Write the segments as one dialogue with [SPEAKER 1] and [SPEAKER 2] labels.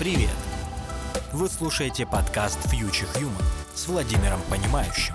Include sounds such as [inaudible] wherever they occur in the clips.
[SPEAKER 1] Привет! Вы слушаете подкаст Future Human с Владимиром Понимающим.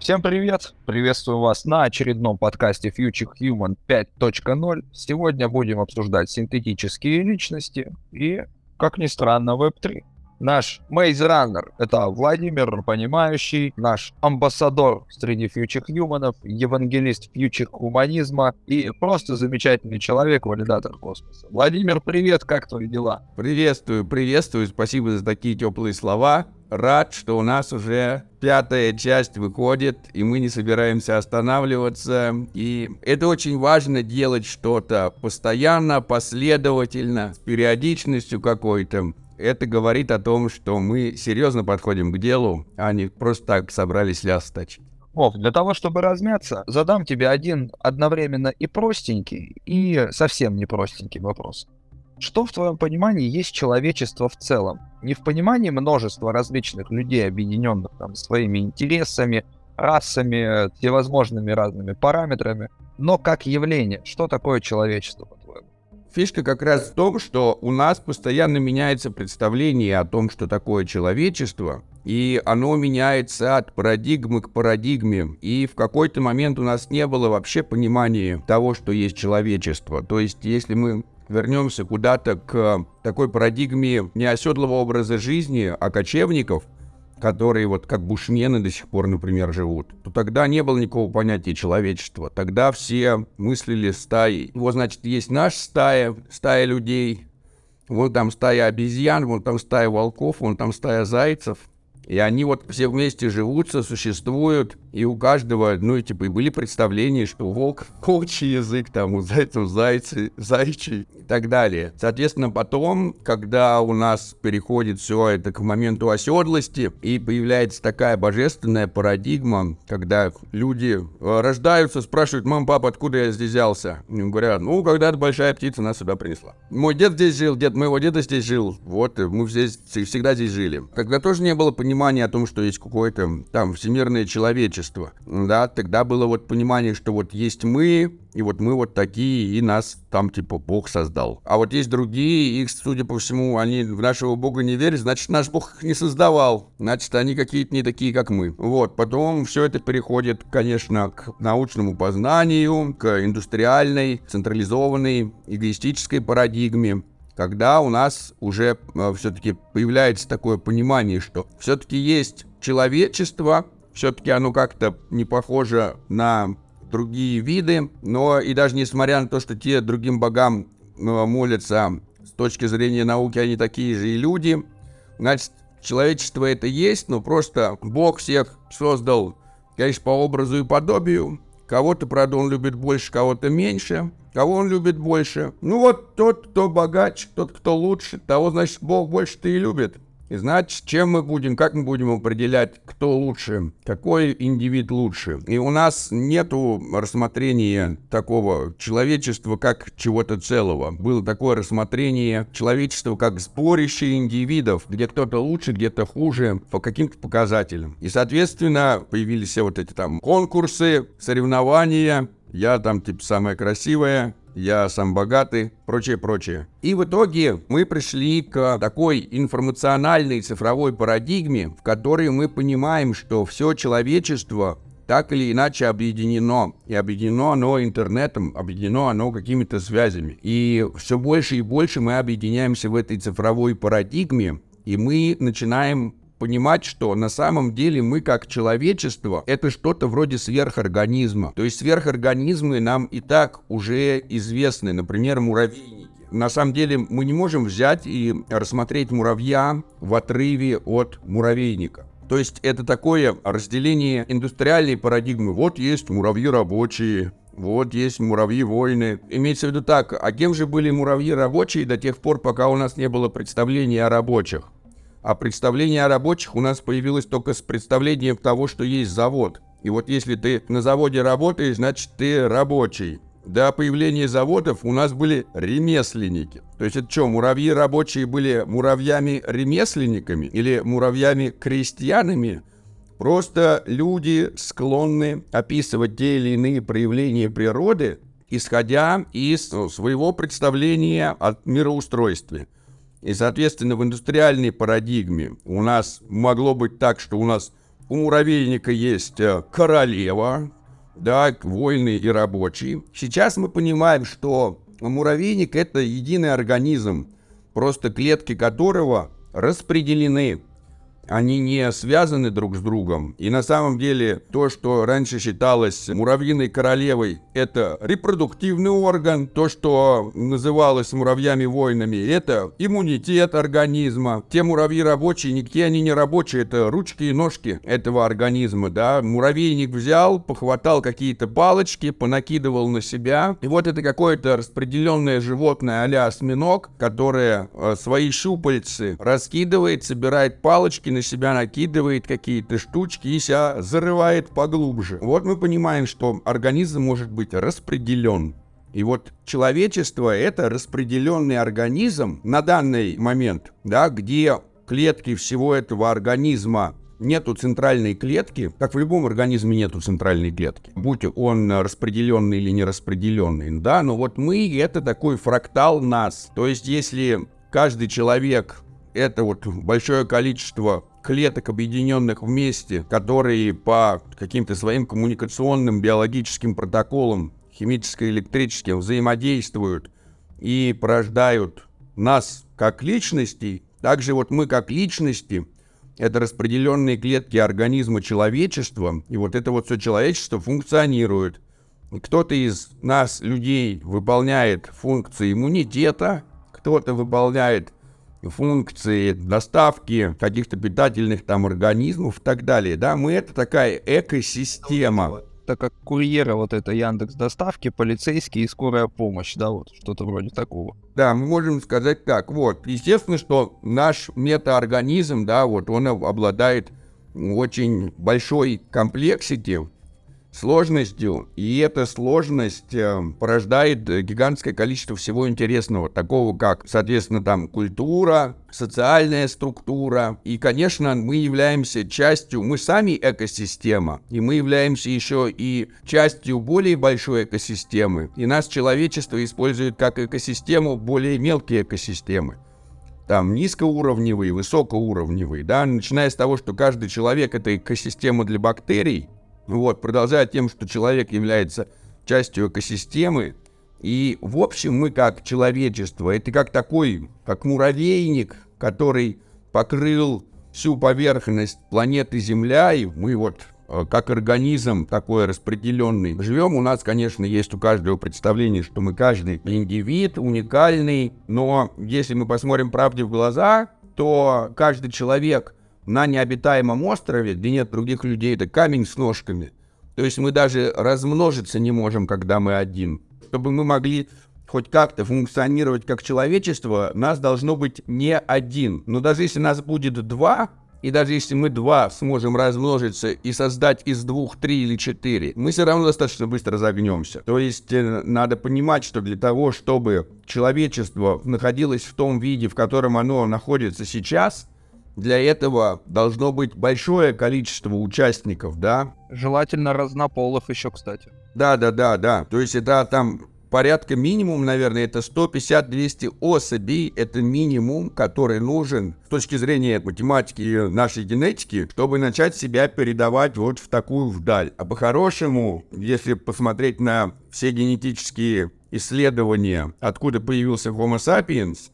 [SPEAKER 2] Всем привет! Приветствую вас на очередном подкасте Future Human 5.0. Сегодня будем обсуждать синтетические личности и, как ни странно, Web3. Наш Maze Runner — это Владимир Понимающий, наш амбассадор среди фьючер Humanов, евангелист фьючер Хуманизма и просто замечательный человек, валидатор космоса. Владимир, привет, как твои дела?
[SPEAKER 3] Приветствую, приветствую, спасибо за такие теплые слова. Рад, что у нас уже пятая часть выходит, и мы не собираемся останавливаться. И это очень важно делать что-то постоянно, последовательно, с периодичностью какой-то это говорит о том, что мы серьезно подходим к делу, а не просто так собрались ляс стачить.
[SPEAKER 2] Вов, для того, чтобы размяться, задам тебе один одновременно и простенький, и совсем не простенький вопрос. Что в твоем понимании есть человечество в целом? Не в понимании множества различных людей, объединенных там своими интересами, расами, всевозможными разными параметрами, но как явление. Что такое человечество?
[SPEAKER 3] Фишка как раз в том, что у нас постоянно меняется представление о том, что такое человечество, и оно меняется от парадигмы к парадигме. И в какой-то момент у нас не было вообще понимания того, что есть человечество. То есть, если мы вернемся куда-то к такой парадигме не оседлого образа жизни, а кочевников – которые вот как бушмены до сих пор, например, живут, то тогда не было никакого понятия человечества. Тогда все мыслили стаей. Вот, значит, есть наша стая, стая людей, вот там стая обезьян, вот там стая волков, вон там стая зайцев – и они вот все вместе живут, существуют, и у каждого, ну, и типа, и были представления, что волк — волчий язык, там, у зайцев зайцы, зайчий и так далее. Соответственно, потом, когда у нас переходит все это к моменту оседлости, и появляется такая божественная парадигма, когда люди э, рождаются, спрашивают, мам, папа, откуда я здесь взялся? И говорят, ну, когда-то большая птица нас сюда принесла. Мой дед здесь жил, дед моего деда здесь жил, вот, мы здесь, всегда здесь жили. Тогда тоже не было понимания, понимание о том, что есть какое-то там всемирное человечество, да, тогда было вот понимание, что вот есть мы, и вот мы вот такие, и нас там типа Бог создал. А вот есть другие, их, судя по всему, они в нашего Бога не верят, значит, наш Бог их не создавал. Значит, они какие-то не такие, как мы. Вот, потом все это переходит, конечно, к научному познанию, к индустриальной, централизованной, эгоистической парадигме когда у нас уже э, все-таки появляется такое понимание, что все-таки есть человечество, все-таки оно как-то не похоже на другие виды, но и даже несмотря на то, что те другим богам э, молятся с точки зрения науки, они такие же и люди, значит, человечество это есть, но просто Бог всех создал, конечно, по образу и подобию, кого-то, правда, он любит больше, кого-то меньше, Кого он любит больше? Ну вот тот, кто богаче, тот, кто лучше, того, значит, Бог больше-то и любит. И значит, чем мы будем, как мы будем определять, кто лучше, какой индивид лучше. И у нас нету рассмотрения такого человечества как чего-то целого. Было такое рассмотрение человечества как сборище индивидов, где кто-то лучше, где-то хуже, по каким-то показателям. И, соответственно, появились все вот эти там конкурсы, соревнования, я там типа самая красивая, я сам богатый, прочее, прочее. И в итоге мы пришли к такой информациональной цифровой парадигме, в которой мы понимаем, что все человечество так или иначе объединено. И объединено оно интернетом, объединено оно какими-то связями. И все больше и больше мы объединяемся в этой цифровой парадигме, и мы начинаем понимать, что на самом деле мы как человечество это что-то вроде сверхорганизма. То есть сверхорганизмы нам и так уже известны, например, муравейники. На самом деле мы не можем взять и рассмотреть муравья в отрыве от муравейника. То есть это такое разделение индустриальной парадигмы. Вот есть муравьи рабочие, вот есть муравьи-воины. Имеется в виду так, а кем же были муравьи рабочие до тех пор, пока у нас не было представления о рабочих? А представление о рабочих у нас появилось только с представлением того, что есть завод. И вот если ты на заводе работаешь, значит ты рабочий. До появления заводов у нас были ремесленники. То есть это что, муравьи рабочие были муравьями-ремесленниками или муравьями-крестьянами? Просто люди склонны описывать те или иные проявления природы исходя из ну, своего представления о мироустройстве. И, соответственно, в индустриальной парадигме у нас могло быть так, что у нас у муравейника есть э, королева, да, вольный и рабочий. Сейчас мы понимаем, что муравейник это единый организм, просто клетки которого распределены они не связаны друг с другом. И на самом деле то, что раньше считалось муравьиной королевой, это репродуктивный орган. То, что называлось муравьями-воинами, это иммунитет организма. Те муравьи рабочие, никакие они не рабочие, это ручки и ножки этого организма, да. Муравейник взял, похватал какие-то палочки, понакидывал на себя. И вот это какое-то распределенное животное а осьминог, которое э, свои щупальцы раскидывает, собирает палочки, на себя накидывает какие-то штучки и себя зарывает поглубже. Вот мы понимаем, что организм может быть распределен. И вот человечество — это распределенный организм на данный момент, да, где клетки всего этого организма нету центральной клетки, как в любом организме нету центральной клетки, будь он распределенный или не распределенный, да, но вот мы — это такой фрактал нас. То есть если каждый человек это вот большое количество клеток, объединенных вместе, которые по каким-то своим коммуникационным биологическим протоколам, химическо-электрическим, взаимодействуют и порождают нас как личностей, также вот мы как личности, это распределенные клетки организма человечества, и вот это вот все человечество функционирует. Кто-то из нас, людей, выполняет функции иммунитета, кто-то выполняет функции доставки каких-то питательных там организмов и так далее, да, мы это такая экосистема.
[SPEAKER 2] Так как курьера вот это Яндекс доставки, полицейские и скорая помощь, да, вот что-то вроде такого.
[SPEAKER 3] Да, мы можем сказать так, вот, естественно, что наш метаорганизм, да, вот он обладает очень большой комплексити, сложностью, и эта сложность э, порождает гигантское количество всего интересного, такого как, соответственно, там культура, социальная структура, и, конечно, мы являемся частью, мы сами экосистема, и мы являемся еще и частью более большой экосистемы, и нас человечество использует как экосистему более мелкие экосистемы. Там низкоуровневые, высокоуровневые, да, начиная с того, что каждый человек это экосистема для бактерий, вот, продолжая тем, что человек является частью экосистемы, и, в общем, мы как человечество, это как такой, как муравейник, который покрыл всю поверхность планеты Земля, и мы вот э, как организм такой распределенный живем. У нас, конечно, есть у каждого представление, что мы каждый индивид уникальный, но если мы посмотрим правде в глаза, то каждый человек на необитаемом острове, где нет других людей, это камень с ножками. То есть мы даже размножиться не можем, когда мы один. Чтобы мы могли хоть как-то функционировать как человечество, нас должно быть не один. Но даже если нас будет два, и даже если мы два сможем размножиться и создать из двух три или четыре, мы все равно достаточно быстро загнемся. То есть э, надо понимать, что для того, чтобы человечество находилось в том виде, в котором оно находится сейчас, для этого должно быть большое количество участников, да?
[SPEAKER 2] Желательно разнополых еще, кстати.
[SPEAKER 3] Да, да, да, да. То есть это там порядка минимум, наверное, это 150-200 особей. Это минимум, который нужен с точки зрения математики и нашей генетики, чтобы начать себя передавать вот в такую вдаль. А по-хорошему, если посмотреть на все генетические исследования, откуда появился Homo sapiens,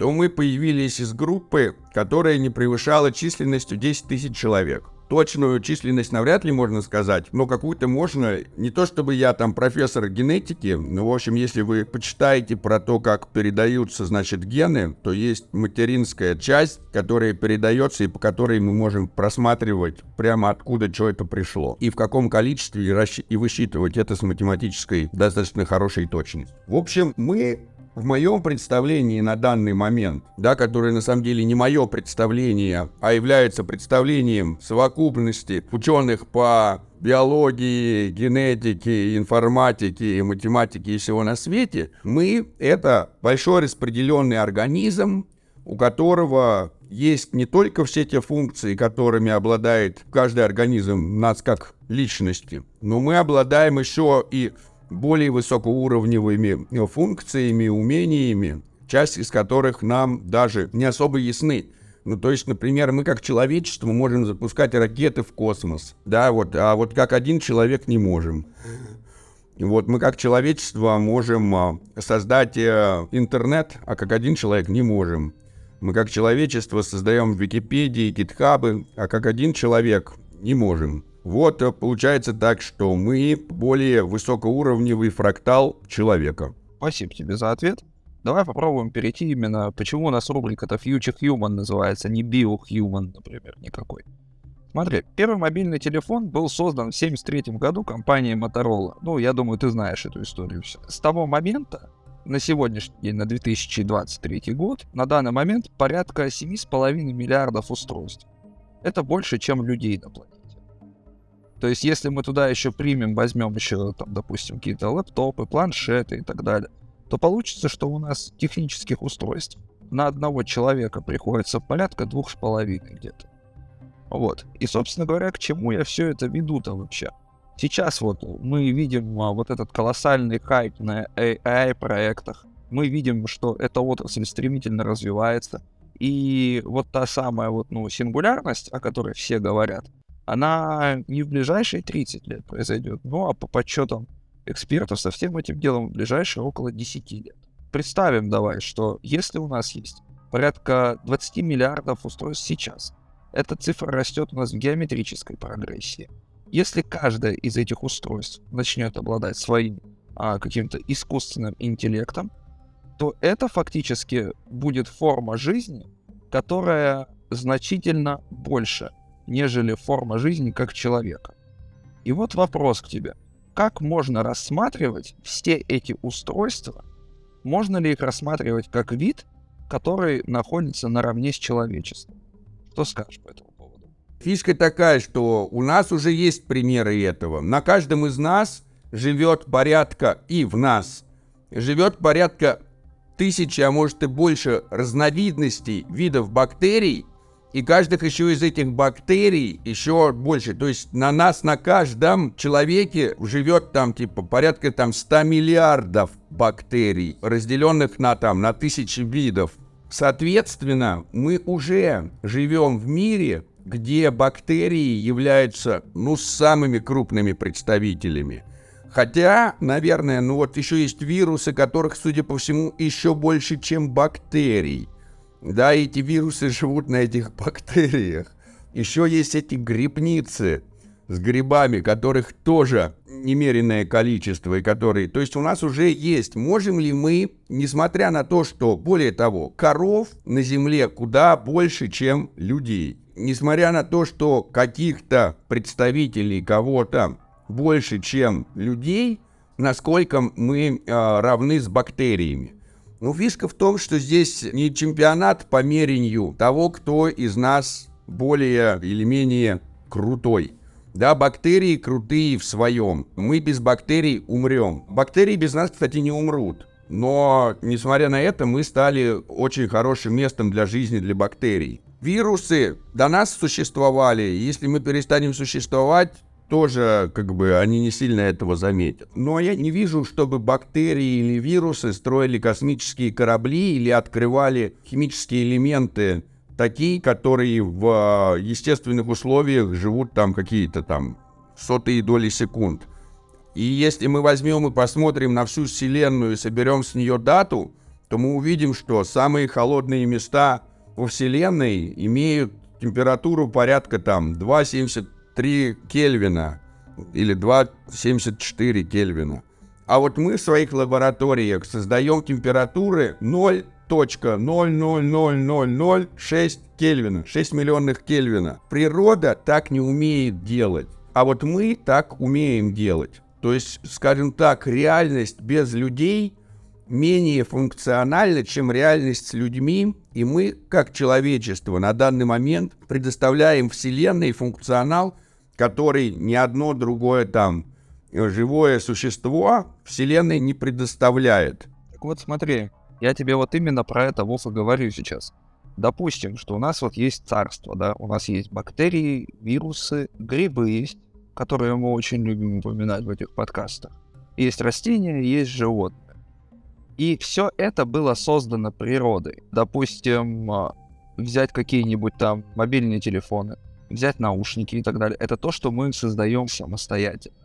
[SPEAKER 3] то мы появились из группы, которая не превышала численностью 10 тысяч человек. Точную численность навряд ли можно сказать, но какую-то можно, не то чтобы я там профессор генетики, но в общем, если вы почитаете про то, как передаются, значит, гены, то есть материнская часть, которая передается и по которой мы можем просматривать прямо откуда что это пришло, и в каком количестве и, расщ... и высчитывать это с математической достаточно хорошей точностью. В общем, мы в моем представлении на данный момент, да, которое на самом деле не мое представление, а является представлением совокупности ученых по биологии, генетике, информатике, математике и всего на свете, мы — это большой распределенный организм, у которого есть не только все те функции, которыми обладает каждый организм нас как личности, но мы обладаем еще и более высокоуровневыми э, функциями, умениями, часть из которых нам даже не особо ясны. Ну, то есть, например, мы как человечество можем запускать ракеты в космос, да, вот, а вот как один человек не можем. Вот мы как человечество можем а, создать э, интернет, а как один человек не можем. Мы как человечество создаем Википедии, гитхабы, а как один человек не можем. Вот э, получается так, что мы более высокоуровневый фрактал человека.
[SPEAKER 2] Спасибо тебе за ответ. Давай попробуем перейти именно, почему у нас рубрика-то Future Human называется, не Biohuman, например, никакой. Смотри, первый мобильный телефон был создан в 1973 году компанией Motorola. Ну, я думаю, ты знаешь эту историю. С того момента, на сегодняшний день, на 2023 год, на данный момент порядка 7,5 миллиардов устройств. Это больше, чем людей на планете. То есть, если мы туда еще примем, возьмем еще, там, допустим, какие-то лэптопы, планшеты и так далее, то получится, что у нас технических устройств на одного человека приходится порядка двух с половиной где-то. Вот. И, собственно говоря, к чему я все это веду-то вообще? Сейчас вот мы видим а, вот этот колоссальный хайп на AI-проектах. Мы видим, что эта отрасль стремительно развивается. И вот та самая вот, ну, сингулярность, о которой все говорят, она не в ближайшие 30 лет произойдет, ну, а по подсчетам экспертов со всем этим делом в ближайшие около 10 лет. Представим давай, что если у нас есть порядка 20 миллиардов устройств сейчас, эта цифра растет у нас в геометрической прогрессии. Если каждое из этих устройств начнет обладать своим а, каким-то искусственным интеллектом, то это фактически будет форма жизни, которая значительно больше, нежели форма жизни как человека. И вот вопрос к тебе как можно рассматривать все эти устройства? Можно ли их рассматривать как вид, который находится наравне с человечеством? Что скажешь по этому поводу?
[SPEAKER 3] Фишка такая, что у нас уже есть примеры этого. На каждом из нас живет порядка, и в нас живет порядка тысячи, а может и больше разновидностей видов бактерий, и каждых еще из этих бактерий еще больше. То есть на нас, на каждом человеке живет там типа порядка там 100 миллиардов бактерий, разделенных на там на тысячи видов. Соответственно, мы уже живем в мире, где бактерии являются, ну, самыми крупными представителями. Хотя, наверное, ну вот еще есть вирусы, которых, судя по всему, еще больше, чем бактерий – да, эти вирусы живут на этих [laughs] бактериях. Еще есть эти грибницы с грибами, которых тоже немеренное количество, и которые... То есть у нас уже есть. Можем ли мы, несмотря на то, что, более того, коров на Земле куда больше, чем людей, несмотря на то, что каких-то представителей кого-то больше, чем людей, насколько мы э, равны с бактериями. Ну, фишка в том, что здесь не чемпионат по мерению того, кто из нас более или менее крутой. Да, бактерии крутые в своем. Мы без бактерий умрем. Бактерии без нас, кстати, не умрут. Но, несмотря на это, мы стали очень хорошим местом для жизни для бактерий. Вирусы до нас существовали. Если мы перестанем существовать, тоже как бы они не сильно этого заметят. Но я не вижу, чтобы бактерии или вирусы строили космические корабли или открывали химические элементы, такие, которые в а, естественных условиях живут там какие-то там сотые доли секунд. И если мы возьмем и посмотрим на всю Вселенную и соберем с нее дату, то мы увидим, что самые холодные места во Вселенной имеют температуру порядка там 2,70 3 Кельвина или 2,74 Кельвина. А вот мы в своих лабораториях создаем температуры 0.0000006 Кельвина, 6 миллионных Кельвина. Природа так не умеет делать, а вот мы так умеем делать. То есть, скажем так, реальность без людей менее функциональна, чем реальность с людьми, и мы, как человечество, на данный момент предоставляем Вселенной функционал, который ни одно другое там живое существо Вселенной не предоставляет.
[SPEAKER 2] Так вот смотри, я тебе вот именно про это Вов говорю сейчас. Допустим, что у нас вот есть царство, да, у нас есть бактерии, вирусы, грибы есть, которые мы очень любим упоминать в этих подкастах. Есть растения, есть животные. И все это было создано природой. Допустим, а, взять какие-нибудь там мобильные телефоны, взять наушники и так далее. Это то, что мы создаем самостоятельно.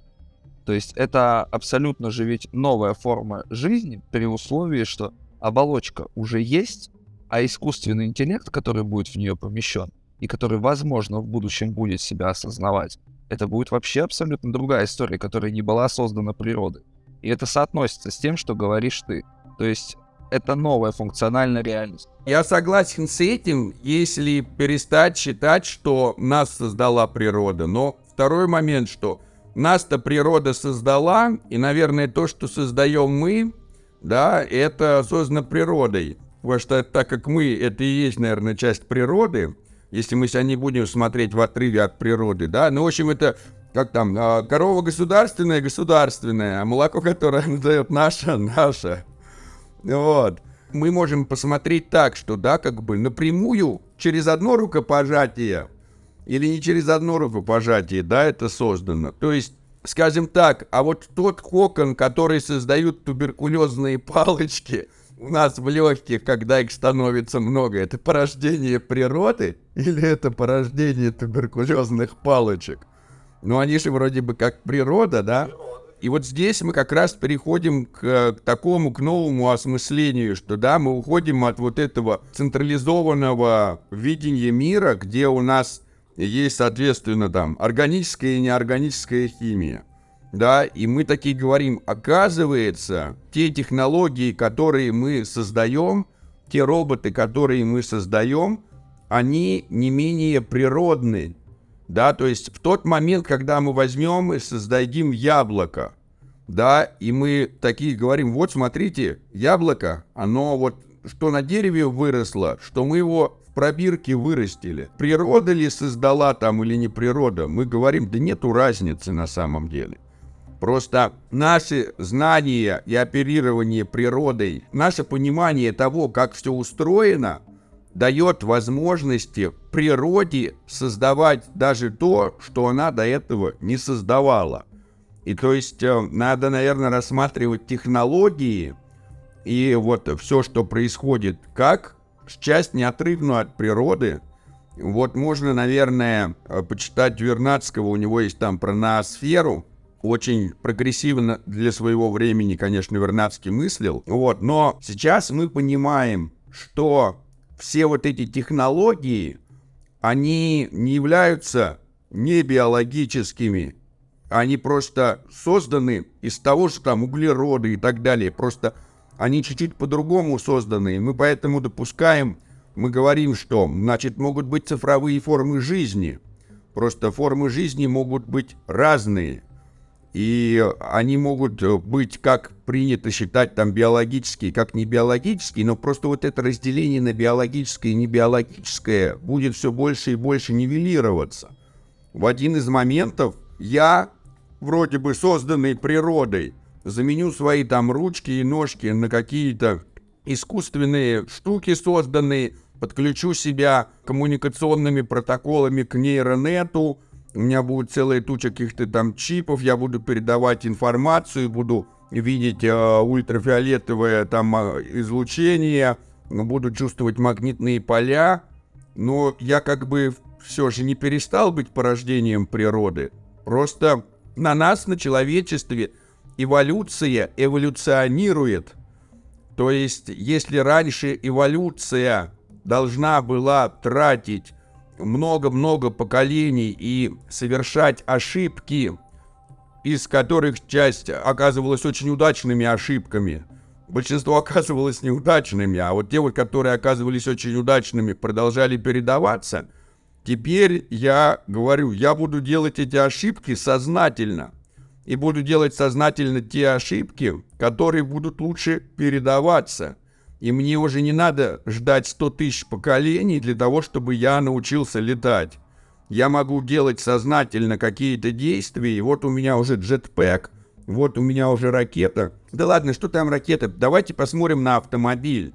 [SPEAKER 2] То есть это абсолютно же ведь новая форма жизни при условии, что оболочка уже есть, а искусственный интеллект, который будет в нее помещен, и который, возможно, в будущем будет себя осознавать, это будет вообще абсолютно другая история, которая не была создана природой. И это соотносится с тем, что говоришь ты. То есть это новая функциональная реальность.
[SPEAKER 3] Я согласен с этим, если перестать считать, что нас создала природа. Но второй момент, что нас-то природа создала, и, наверное, то, что создаем мы, да, это создано природой. Потому что так как мы, это и есть, наверное, часть природы, если мы себя не будем смотреть в отрыве от природы, да, ну, в общем, это как там, а, корова государственная, государственная, а молоко, которое она [laughs] дает, наше, наше. Вот. Мы можем посмотреть так, что, да, как бы напрямую, через одно рукопожатие, или не через одно рукопожатие, да, это создано. То есть, скажем так, а вот тот кокон, который создают туберкулезные палочки у нас в легких, когда их становится много, это порождение природы или это порождение туберкулезных палочек? Ну, они же вроде бы как природа, да? И вот здесь мы как раз переходим к, к такому, к новому осмыслению, что да, мы уходим от вот этого централизованного видения мира, где у нас есть, соответственно, там органическая и неорганическая химия. Да, и мы такие говорим, оказывается, те технологии, которые мы создаем, те роботы, которые мы создаем, они не менее природные. Да, то есть в тот момент, когда мы возьмем и создадим яблоко, да, и мы такие говорим, вот смотрите, яблоко, оно вот что на дереве выросло, что мы его пробирки вырастили. Природа ли создала там или не природа, мы говорим, да нету разницы на самом деле. Просто наши знания и оперирование природой, наше понимание того, как все устроено, дает возможности природе создавать даже то, что она до этого не создавала. И то есть э, надо, наверное, рассматривать технологии и вот все, что происходит, как часть неотрывную от природы. Вот можно, наверное, э, почитать Вернадского, у него есть там про ноосферу, очень прогрессивно для своего времени, конечно, Вернадский мыслил. Вот, но сейчас мы понимаем, что все вот эти технологии, они не являются не биологическими, они просто созданы из того, что там углероды и так далее. Просто они чуть-чуть по-другому созданы. Мы поэтому допускаем, мы говорим, что, значит, могут быть цифровые формы жизни. Просто формы жизни могут быть разные. И они могут быть, как принято считать, там биологические, как не биологические, но просто вот это разделение на биологическое и небиологическое будет все больше и больше нивелироваться. В один из моментов я, вроде бы созданный природой, заменю свои там ручки и ножки на какие-то искусственные штуки созданные, подключу себя коммуникационными протоколами к нейронету, у меня будет целая туча каких-то там чипов, я буду передавать информацию, буду видеть э, ультрафиолетовое там а, излучение, буду чувствовать магнитные поля, но я как бы все же не перестал быть порождением природы. Просто на нас, на человечестве – эволюция эволюционирует. То есть, если раньше эволюция должна была тратить много-много поколений и совершать ошибки, из которых часть оказывалась очень удачными ошибками, большинство оказывалось неудачными, а вот те вот, которые оказывались очень удачными, продолжали передаваться. Теперь я говорю, я буду делать эти ошибки сознательно – и буду делать сознательно те ошибки, которые будут лучше передаваться. И мне уже не надо ждать 100 тысяч поколений для того, чтобы я научился летать. Я могу делать сознательно какие-то действия, и вот у меня уже джетпэк, вот у меня уже ракета. Да ладно, что там ракета? Давайте посмотрим на автомобиль.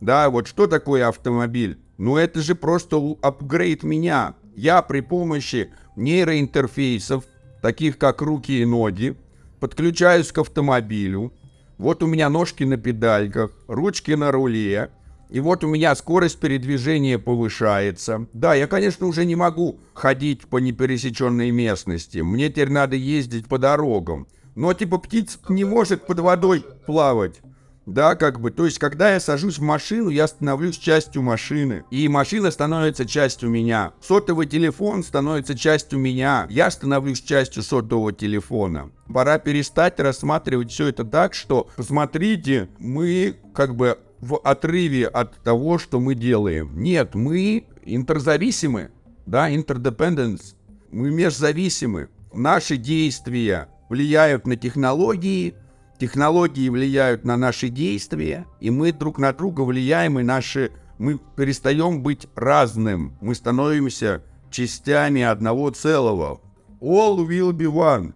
[SPEAKER 3] Да, вот что такое автомобиль? Ну это же просто апгрейд меня. Я при помощи нейроинтерфейсов таких как руки и ноги, подключаюсь к автомобилю, вот у меня ножки на педальках, ручки на руле, и вот у меня скорость передвижения повышается. Да, я, конечно, уже не могу ходить по непересеченной местности. Мне теперь надо ездить по дорогам. Но типа птица не может под водой плавать. Да, как бы, то есть, когда я сажусь в машину, я становлюсь частью машины. И машина становится частью меня. Сотовый телефон становится частью меня. Я становлюсь частью сотового телефона. Пора перестать рассматривать все это так, что, посмотрите, мы как бы в отрыве от того, что мы делаем. Нет, мы интерзависимы. Да, interdependence. Мы межзависимы. Наши действия влияют на технологии, Технологии влияют на наши действия, и мы друг на друга влияем, и наши... Мы перестаем быть разным. Мы становимся частями одного целого. All will be one.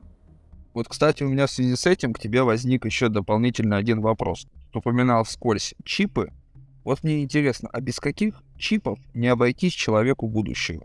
[SPEAKER 2] Вот, кстати, у меня в связи с этим к тебе возник еще дополнительно один вопрос. Упоминал вскользь чипы. Вот мне интересно, а без каких чипов не обойтись человеку будущего?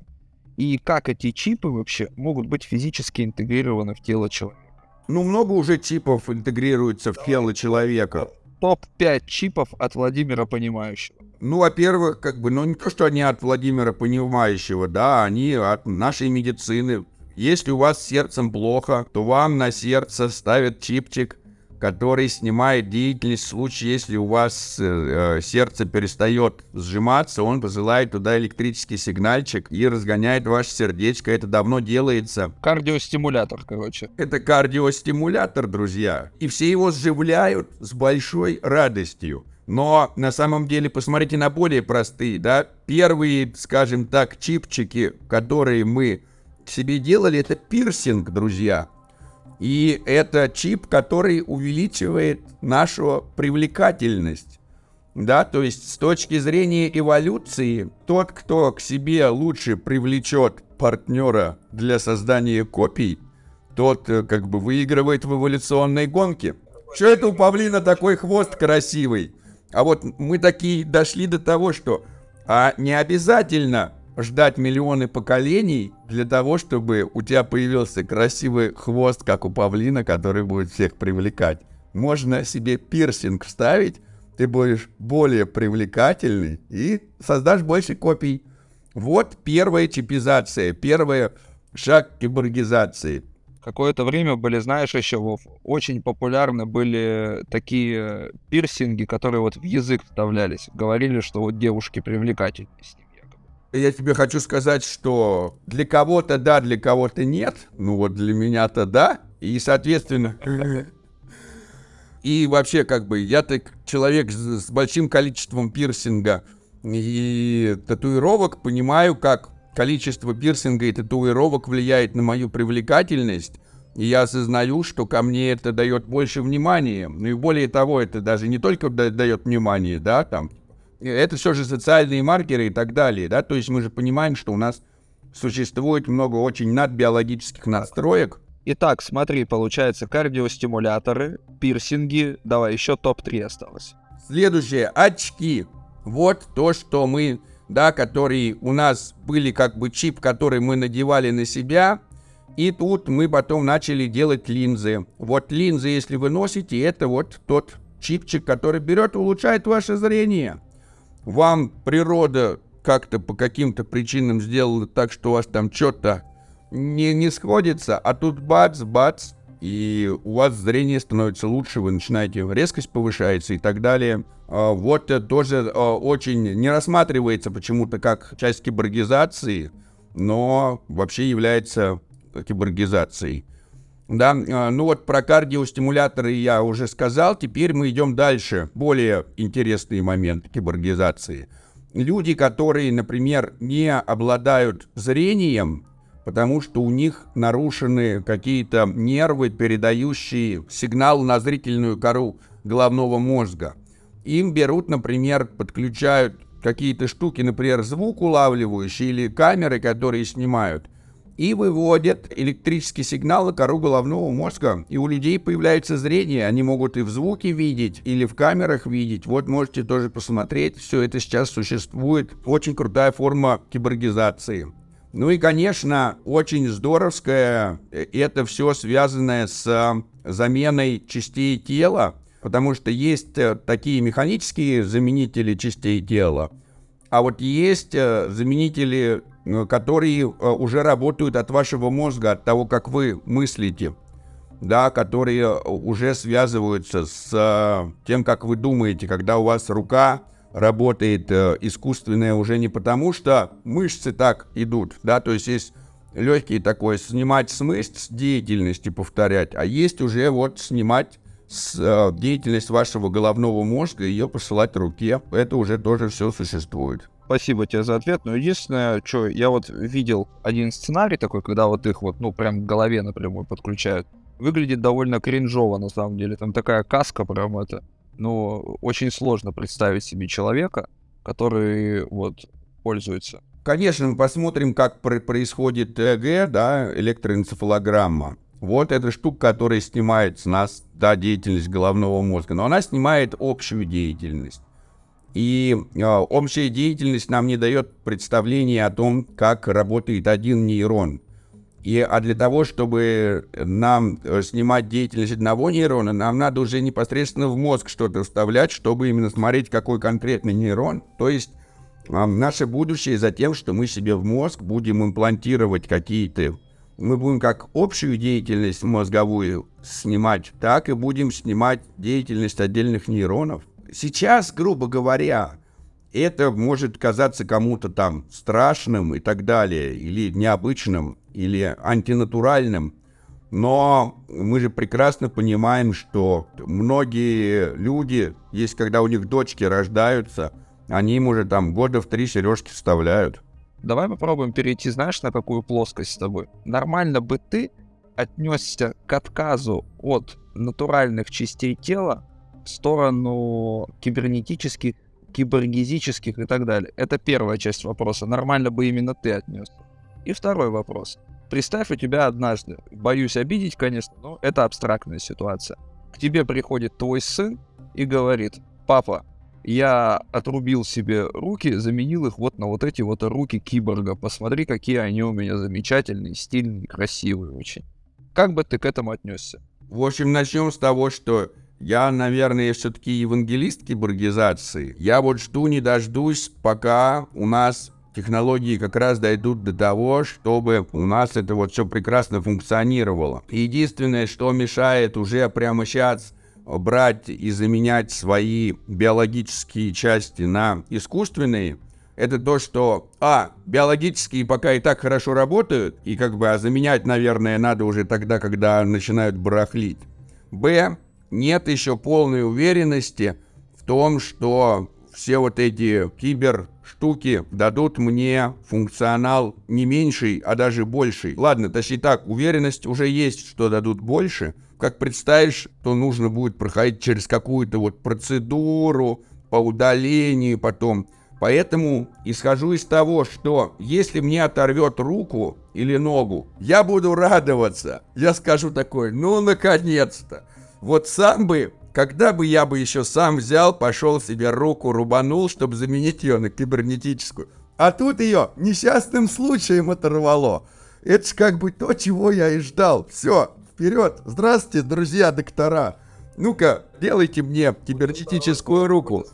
[SPEAKER 2] И как эти чипы вообще могут быть физически интегрированы в тело человека?
[SPEAKER 3] Ну, много уже чипов интегрируется в тело человека.
[SPEAKER 2] Топ-5 чипов от Владимира Понимающего.
[SPEAKER 3] Ну, во-первых, как бы, ну не то, что они от Владимира Понимающего, да, они от нашей медицины. Если у вас с сердцем плохо, то вам на сердце ставят чипчик, который снимает деятельность в случае, если у вас э, э, сердце перестает сжиматься, он посылает туда электрический сигнальчик и разгоняет ваше сердечко. Это давно делается.
[SPEAKER 2] Кардиостимулятор, короче.
[SPEAKER 3] Это кардиостимулятор, друзья. И все его сживляют с большой радостью. Но на самом деле посмотрите на более простые, да, первые, скажем так, чипчики, которые мы себе делали, это пирсинг, друзья. И это чип, который увеличивает нашу привлекательность. Да, то есть с точки зрения эволюции, тот, кто к себе лучше привлечет партнера для создания копий, тот э, как бы выигрывает в эволюционной гонке. Что это у павлина такой хвост красивый? А вот мы такие дошли до того, что а не обязательно ждать миллионы поколений для того, чтобы у тебя появился красивый хвост, как у павлина, который будет всех привлекать. Можно себе пирсинг вставить, ты будешь более привлекательный и создашь больше копий. Вот первая чипизация, первый шаг киборгизации.
[SPEAKER 2] Какое-то время были, знаешь, еще очень популярны были такие пирсинги, которые вот в язык вставлялись. Говорили, что вот девушки привлекательнее с ним
[SPEAKER 3] я тебе хочу сказать, что для кого-то да, для кого-то нет. Ну вот для меня-то да. И, соответственно... И вообще, как бы, я-то человек с, большим количеством пирсинга и татуировок, понимаю, как количество пирсинга и татуировок влияет на мою привлекательность. И я осознаю, что ко мне это дает больше внимания. Ну и более того, это даже не только дает внимание, да, там, это все же социальные маркеры и так далее, да, то есть мы же понимаем, что у нас существует много очень надбиологических настроек.
[SPEAKER 2] Итак, смотри, получается кардиостимуляторы, пирсинги, давай, еще топ-3 осталось.
[SPEAKER 3] Следующее, очки. Вот то, что мы, да, которые у нас были как бы чип, который мы надевали на себя, и тут мы потом начали делать линзы. Вот линзы, если вы носите, это вот тот чипчик, который берет улучшает ваше зрение вам природа как-то по каким-то причинам сделала так, что у вас там что-то не, не сходится, а тут бац-бац, и у вас зрение становится лучше, вы начинаете, резкость повышается и так далее. А, вот тоже а, очень не рассматривается почему-то как часть киборгизации, но вообще является киборгизацией. Да, а, ну вот про кардиостимуляторы я уже сказал, теперь мы идем дальше. Более интересный момент киборгизации. Люди, которые, например, не обладают зрением, потому что у них нарушены какие-то нервы, передающие сигнал на зрительную кору головного мозга. Им берут, например, подключают какие-то штуки, например, звук улавливающие или камеры, которые снимают, и выводят электрический сигнал на кору головного мозга. И у людей появляется зрение, они могут и в звуке видеть, или в камерах видеть. Вот можете тоже посмотреть, все это сейчас существует. Очень крутая форма киборгизации. Ну и, конечно, очень здоровская, э, это все связанное с заменой частей тела, потому что есть э, такие механические заменители частей тела, а вот есть э, заменители, которые э, уже работают от вашего мозга, от того, как вы мыслите, да, которые уже связываются с э, тем, как вы думаете, когда у вас рука работает э, искусственная уже не потому, что мышцы так идут, да, то есть есть легкий такой снимать с мышц деятельности повторять, а есть уже вот снимать с, э, деятельность вашего головного мозга и ее посылать руке. Это уже тоже все существует.
[SPEAKER 2] Спасибо тебе за ответ. Но единственное, что я вот видел один сценарий такой, когда вот их вот, ну, прям к голове напрямую подключают. Выглядит довольно кринжово, на самом деле. Там такая каска прям это. Ну, очень сложно представить себе человека, который вот пользуется.
[SPEAKER 3] Конечно, мы посмотрим, как пр- происходит ЭГ, да, электроэнцефалограмма. Вот эта штука, которая снимает с нас, да, деятельность головного мозга. Но она снимает общую деятельность. И э, общая деятельность нам не дает представления о том, как работает один нейрон. И, а для того, чтобы нам э, снимать деятельность одного нейрона, нам надо уже непосредственно в мозг что-то вставлять, чтобы именно смотреть, какой конкретный нейрон. То есть э, наше будущее за тем, что мы себе в мозг будем имплантировать какие-то... Мы будем как общую деятельность мозговую снимать, так и будем снимать деятельность отдельных нейронов. Сейчас, грубо говоря, это может казаться кому-то там страшным и так далее, или необычным, или антинатуральным. Но мы же прекрасно понимаем, что многие люди, есть когда у них дочки рождаются, они им уже там года в три сережки вставляют.
[SPEAKER 2] Давай попробуем перейти, знаешь, на какую плоскость с тобой. Нормально бы ты отнесся к отказу от натуральных частей тела сторону кибернетических, киборгизических и так далее. Это первая часть вопроса. Нормально бы именно ты отнес. И второй вопрос. Представь, у тебя однажды, боюсь обидеть, конечно, но это абстрактная ситуация. К тебе приходит твой сын и говорит, папа, я отрубил себе руки, заменил их вот на вот эти вот руки киборга. Посмотри, какие они у меня замечательные, стильные, красивые очень. Как бы ты к этому отнесся?
[SPEAKER 3] В общем, начнем с того, что я, наверное, все-таки евангелист киборгизации. Я вот жду не дождусь, пока у нас технологии как раз дойдут до того, чтобы у нас это вот все прекрасно функционировало. Единственное, что мешает уже прямо сейчас брать и заменять свои биологические части на искусственные, это то, что, а, биологические пока и так хорошо работают, и как бы, а заменять, наверное, надо уже тогда, когда начинают барахлить. Б, нет еще полной уверенности в том, что все вот эти кибер штуки дадут мне функционал не меньший, а даже больший. Ладно, точнее так, уверенность уже есть, что дадут больше. Как представишь, то нужно будет проходить через какую-то вот процедуру по удалению потом. Поэтому исхожу из того, что если мне оторвет руку или ногу, я буду радоваться. Я скажу такой, ну наконец-то. Вот сам бы когда бы я бы еще сам взял, пошел себе руку рубанул, чтобы заменить ее на кибернетическую. А тут ее несчастным случаем оторвало. Это ж как бы то, чего я и ждал. Все, вперед. Здравствуйте, друзья доктора. Ну-ка, делайте мне кибернетическую руку.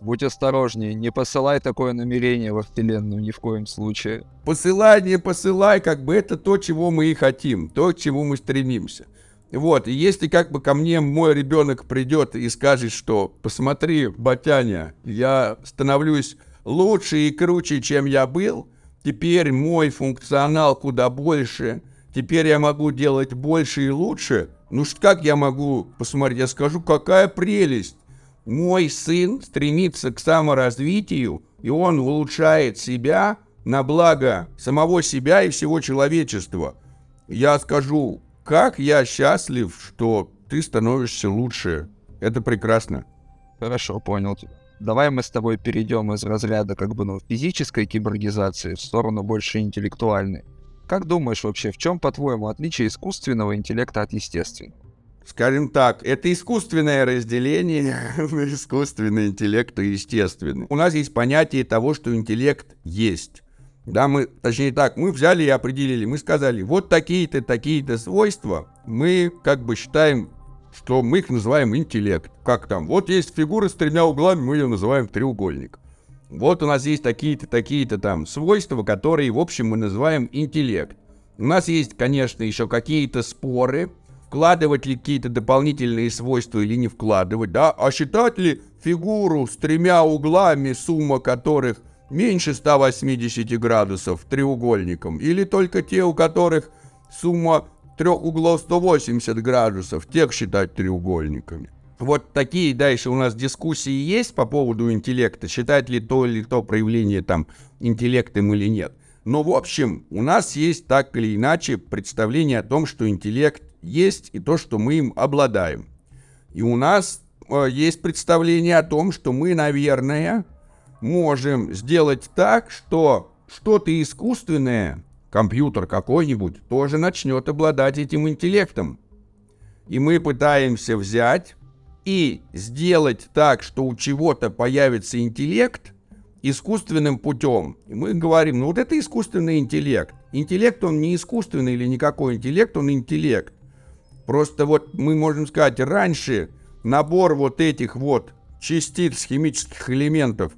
[SPEAKER 2] Будь осторожнее, не посылай такое намерение во Вселенную ни в коем случае.
[SPEAKER 3] Посылай, не посылай, как бы это то, чего мы и хотим, то, к чему мы стремимся. Вот, и если как бы ко мне мой ребенок придет и скажет, что посмотри, батяня, я становлюсь лучше и круче, чем я был, теперь мой функционал куда больше, теперь я могу делать больше и лучше, ну как я могу посмотреть, я скажу, какая прелесть. Мой сын стремится к саморазвитию, и он улучшает себя на благо самого себя и всего человечества. Я скажу, как я счастлив, что ты становишься лучше. Это прекрасно.
[SPEAKER 2] Хорошо, понял тебя. Давай мы с тобой перейдем из разряда как бы ну, физической киборгизации в сторону больше интеллектуальной. Как думаешь вообще, в чем, по-твоему, отличие искусственного интеллекта от естественного?
[SPEAKER 3] Скажем так, это искусственное разделение [laughs] на искусственный интеллект и естественный. У нас есть понятие того, что интеллект есть. Да, мы, точнее так, мы взяли и определили, мы сказали, вот такие-то, такие-то свойства мы как бы считаем что мы их называем интеллект. Как там? Вот есть фигура с тремя углами, мы ее называем треугольник. Вот у нас есть такие-то, такие-то там свойства, которые, в общем, мы называем интеллект. У нас есть, конечно, еще какие-то споры, вкладывать ли какие-то дополнительные свойства или не вкладывать, да, а считать ли фигуру с тремя углами, сумма которых меньше 180 градусов треугольником, или только те, у которых сумма трех углов 180 градусов, тех считать треугольниками. Вот такие дальше у нас дискуссии есть по поводу интеллекта, считать ли то или то проявление там интеллектом или нет. Но в общем, у нас есть так или иначе представление о том, что интеллект есть и то, что мы им обладаем. И у нас э, есть представление о том, что мы, наверное, можем сделать так, что что-то искусственное, компьютер какой-нибудь, тоже начнет обладать этим интеллектом. И мы пытаемся взять и сделать так, что у чего-то появится интеллект искусственным путем. И мы говорим, ну вот это искусственный интеллект. Интеллект, он не искусственный или никакой интеллект, он интеллект. Просто вот мы можем сказать, раньше набор вот этих вот частиц химических элементов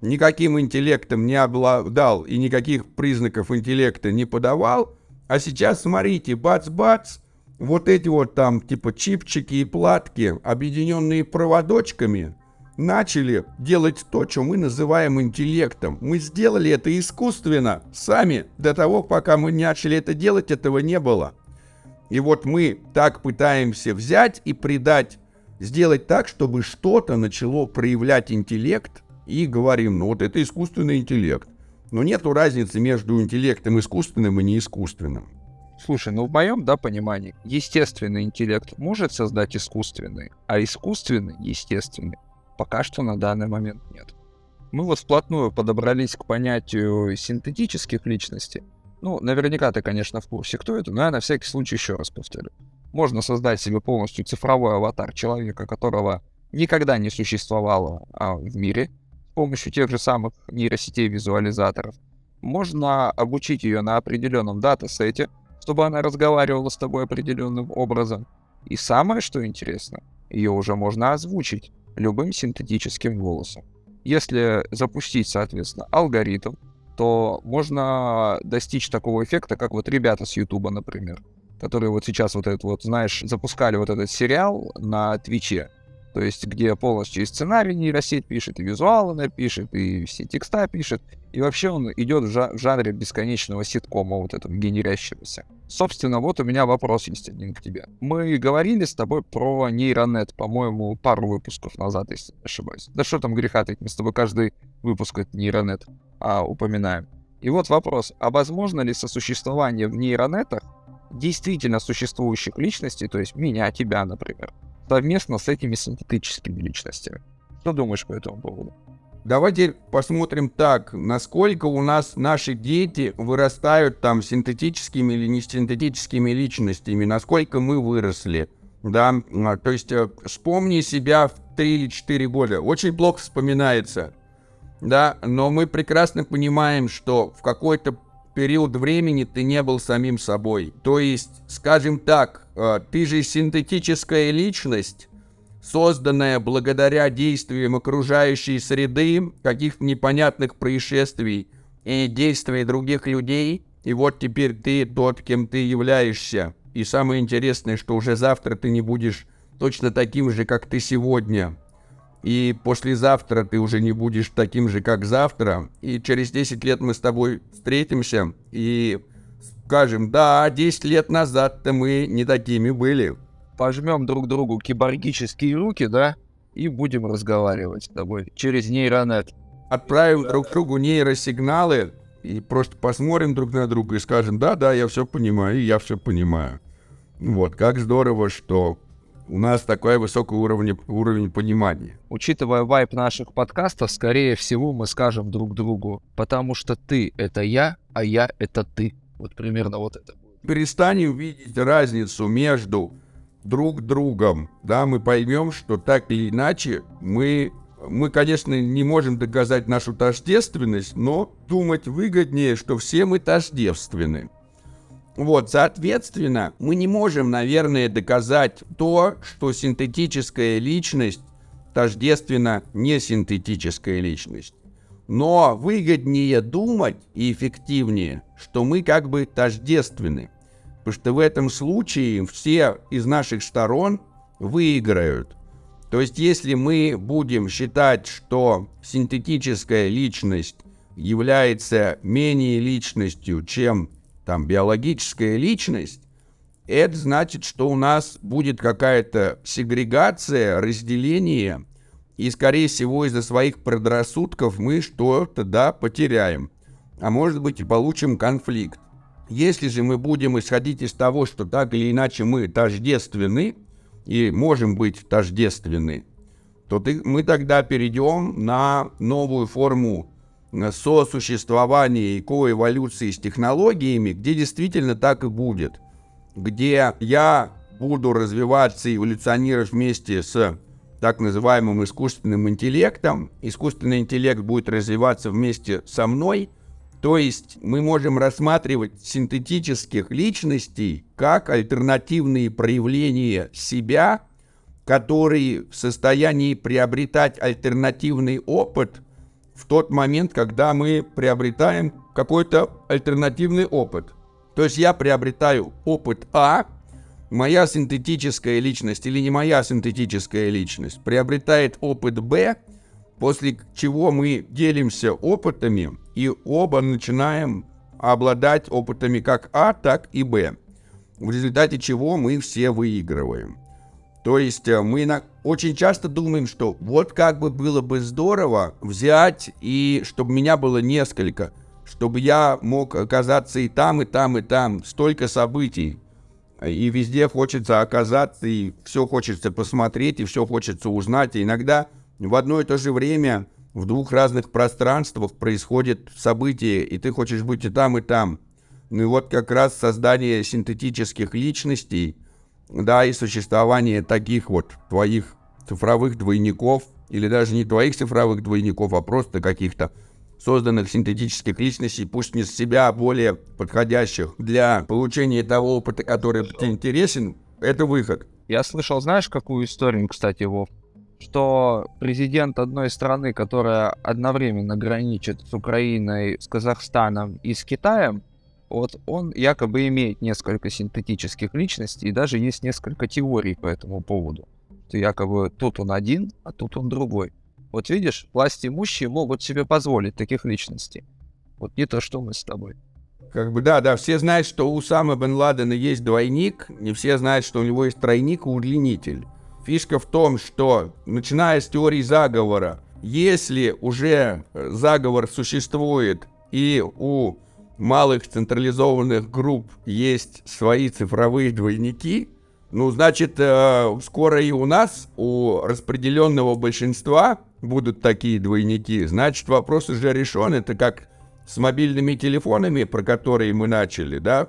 [SPEAKER 3] никаким интеллектом не обладал и никаких признаков интеллекта не подавал, а сейчас, смотрите, бац-бац, вот эти вот там типа чипчики и платки, объединенные проводочками, начали делать то, что мы называем интеллектом. Мы сделали это искусственно, сами. До того, пока мы начали это делать, этого не было. И вот мы так пытаемся взять и придать, сделать так, чтобы что-то начало проявлять интеллект, и говорим, ну вот это искусственный интеллект. Но нету разницы между интеллектом искусственным и неискусственным.
[SPEAKER 2] Слушай, ну в моем, да, понимании, естественный интеллект может создать искусственный, а искусственный, естественный, пока что на данный момент нет. Мы вот вплотную подобрались к понятию синтетических личностей. Ну, наверняка ты, конечно, в курсе, кто это, но я на всякий случай еще раз повторю. Можно создать себе полностью цифровой аватар человека, которого никогда не существовало а, в мире, помощью тех же самых нейросетей визуализаторов. Можно обучить ее на определенном датасете, чтобы она разговаривала с тобой определенным образом. И самое, что интересно, ее уже можно озвучить любым синтетическим голосом. Если запустить, соответственно, алгоритм, то можно достичь такого эффекта, как вот ребята с Ютуба, например, которые вот сейчас вот этот вот, знаешь, запускали вот этот сериал на Твиче, то есть где полностью и сценарий нейросеть пишет, и визуалы напишет, и все текста пишет, и вообще он идет в, жа- в жанре бесконечного ситкома вот этого генерящегося. Собственно, вот у меня вопрос есть один к тебе. Мы говорили с тобой про нейронет, по-моему, пару выпусков назад, если не ошибаюсь. Да что там греха таки, мы с тобой каждый выпуск это нейронет а, упоминаем. И вот вопрос, а возможно ли сосуществование в нейронетах действительно существующих личностей, то есть меня, тебя, например, совместно с этими синтетическими личностями. Что думаешь по этому поводу?
[SPEAKER 3] Давайте посмотрим так, насколько у нас наши дети вырастают там синтетическими или не синтетическими личностями, насколько мы выросли. Да, а, то есть э, вспомни себя в 3 или 4 года. Очень плохо вспоминается. Да, но мы прекрасно понимаем, что в какой-то период времени ты не был самим собой. То есть, скажем так, э, ты же синтетическая личность, созданная благодаря действиям окружающей среды, каких-то непонятных происшествий и действий других людей. И вот теперь ты тот, кем ты являешься. И самое интересное, что уже завтра ты не будешь точно таким же, как ты сегодня и послезавтра ты уже не будешь таким же, как завтра, и через 10 лет мы с тобой встретимся и скажем, да, 10 лет назад-то мы не такими были.
[SPEAKER 2] Пожмем друг другу киборгические руки, да, и будем разговаривать с тобой через нейронет.
[SPEAKER 3] Отправим друг другу нейросигналы и просто посмотрим друг на друга и скажем, да, да, я все понимаю, и я все понимаю. Вот, как здорово, что у нас такой высокий уровень, уровень понимания.
[SPEAKER 2] Учитывая вайп наших подкастов, скорее всего, мы скажем друг другу, потому что ты — это я, а я — это ты. Вот примерно вот это.
[SPEAKER 3] Перестанем видеть разницу между друг другом, да, мы поймем, что так или иначе мы, мы, конечно, не можем доказать нашу тождественность, но думать выгоднее, что все мы тождественны. Вот, соответственно, мы не можем, наверное, доказать то, что синтетическая личность тождественна не синтетическая личность. Но выгоднее думать и эффективнее, что мы как бы тождественны. Потому что в этом случае все из наших сторон выиграют. То есть если мы будем считать, что синтетическая личность является менее личностью, чем там биологическая личность, это значит, что у нас будет какая-то сегрегация, разделение, и, скорее всего, из-за своих предрассудков мы что-то, да, потеряем. А может быть и получим конфликт. Если же мы будем исходить из того, что так или иначе мы тождественны, и можем быть тождественны, то ты, мы тогда перейдем на новую форму сосуществования и коэволюции с технологиями, где действительно так и будет. Где я буду развиваться и эволюционировать вместе с так называемым искусственным интеллектом. Искусственный интеллект будет развиваться вместе со мной. То есть мы можем рассматривать синтетических личностей как альтернативные проявления себя, которые в состоянии приобретать альтернативный опыт – в тот момент, когда мы приобретаем какой-то альтернативный опыт. То есть я приобретаю опыт А, моя синтетическая личность или не моя синтетическая личность приобретает опыт Б, после чего мы делимся опытами и оба начинаем обладать опытами как А, так и Б, в результате чего мы все выигрываем. То есть э, мы на... очень часто думаем, что вот как бы было бы здорово взять и чтобы меня было несколько, чтобы я мог оказаться и там, и там, и там, столько событий. И везде хочется оказаться, и все хочется посмотреть, и все хочется узнать. И иногда в одно и то же время в двух разных пространствах происходят события, и ты хочешь быть и там, и там. Ну и вот как раз создание синтетических личностей – да, и существование таких вот твоих цифровых двойников, или даже не твоих цифровых двойников, а просто каких-то созданных синтетических личностей, пусть не с себя, а более подходящих для получения того опыта, который тебе интересен, это выход.
[SPEAKER 2] Я слышал, знаешь, какую историю, кстати, Вов? Что президент одной страны, которая одновременно граничит с Украиной, с Казахстаном и с Китаем, вот он якобы имеет несколько синтетических личностей, и даже есть несколько теорий по этому поводу. То якобы тут он один, а тут он другой. Вот видишь, власть имущие могут себе позволить таких личностей. Вот не то, что мы с тобой.
[SPEAKER 3] Как бы да, да, все знают, что у Сама Бен Ладена есть двойник, не все знают, что у него есть тройник и удлинитель. Фишка в том, что, начиная с теории заговора, если уже заговор существует и у малых централизованных групп есть свои цифровые двойники, ну, значит, э, скоро и у нас, у распределенного большинства будут такие двойники. Значит, вопрос уже решен. Это как с мобильными телефонами, про которые мы начали, да?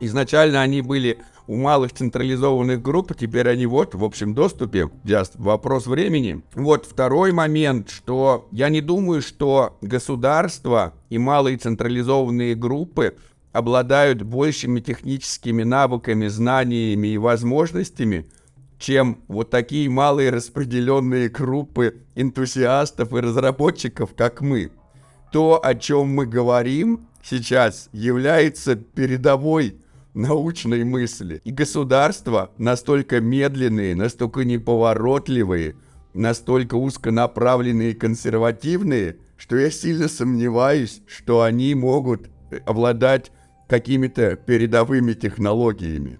[SPEAKER 3] Изначально они были у малых централизованных групп, теперь они вот в общем доступе, just вопрос времени. Вот второй момент, что я не думаю, что государство и малые централизованные группы обладают большими техническими навыками, знаниями и возможностями, чем вот такие малые распределенные группы энтузиастов и разработчиков, как мы. То, о чем мы говорим сейчас, является передовой научной мысли. И государства настолько медленные, настолько неповоротливые, настолько узконаправленные и консервативные, что я сильно сомневаюсь, что они могут обладать какими-то передовыми технологиями.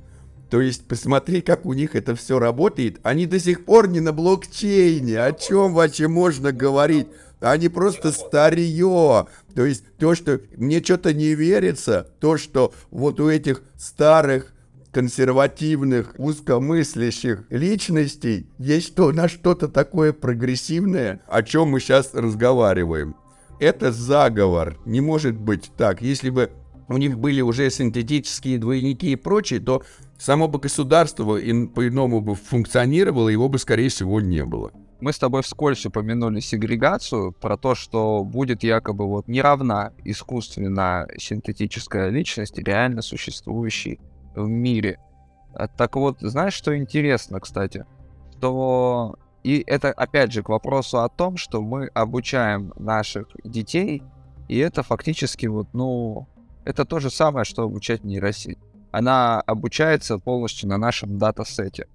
[SPEAKER 3] То есть посмотри, как у них это все работает. Они до сих пор не на блокчейне. О чем вообще можно говорить? Они просто старье. То есть то, что мне что-то не верится, то, что вот у этих старых консервативных, узкомыслящих личностей есть что, на что-то такое прогрессивное, о чем мы сейчас разговариваем. Это заговор. Не может быть так. Если бы у них были уже синтетические двойники и прочее, то само бы государство по-иному бы функционировало, его бы, скорее всего, не было.
[SPEAKER 2] Мы с тобой вскользь упомянули сегрегацию, про то, что будет якобы вот не равна искусственно синтетическая личность, реально существующей в мире. А, так вот, знаешь, что интересно, кстати? Что и это, опять же, к вопросу о том, что мы обучаем наших детей, и это фактически вот, ну, это то же самое, что обучать нейросеть. Она обучается полностью на нашем датасете.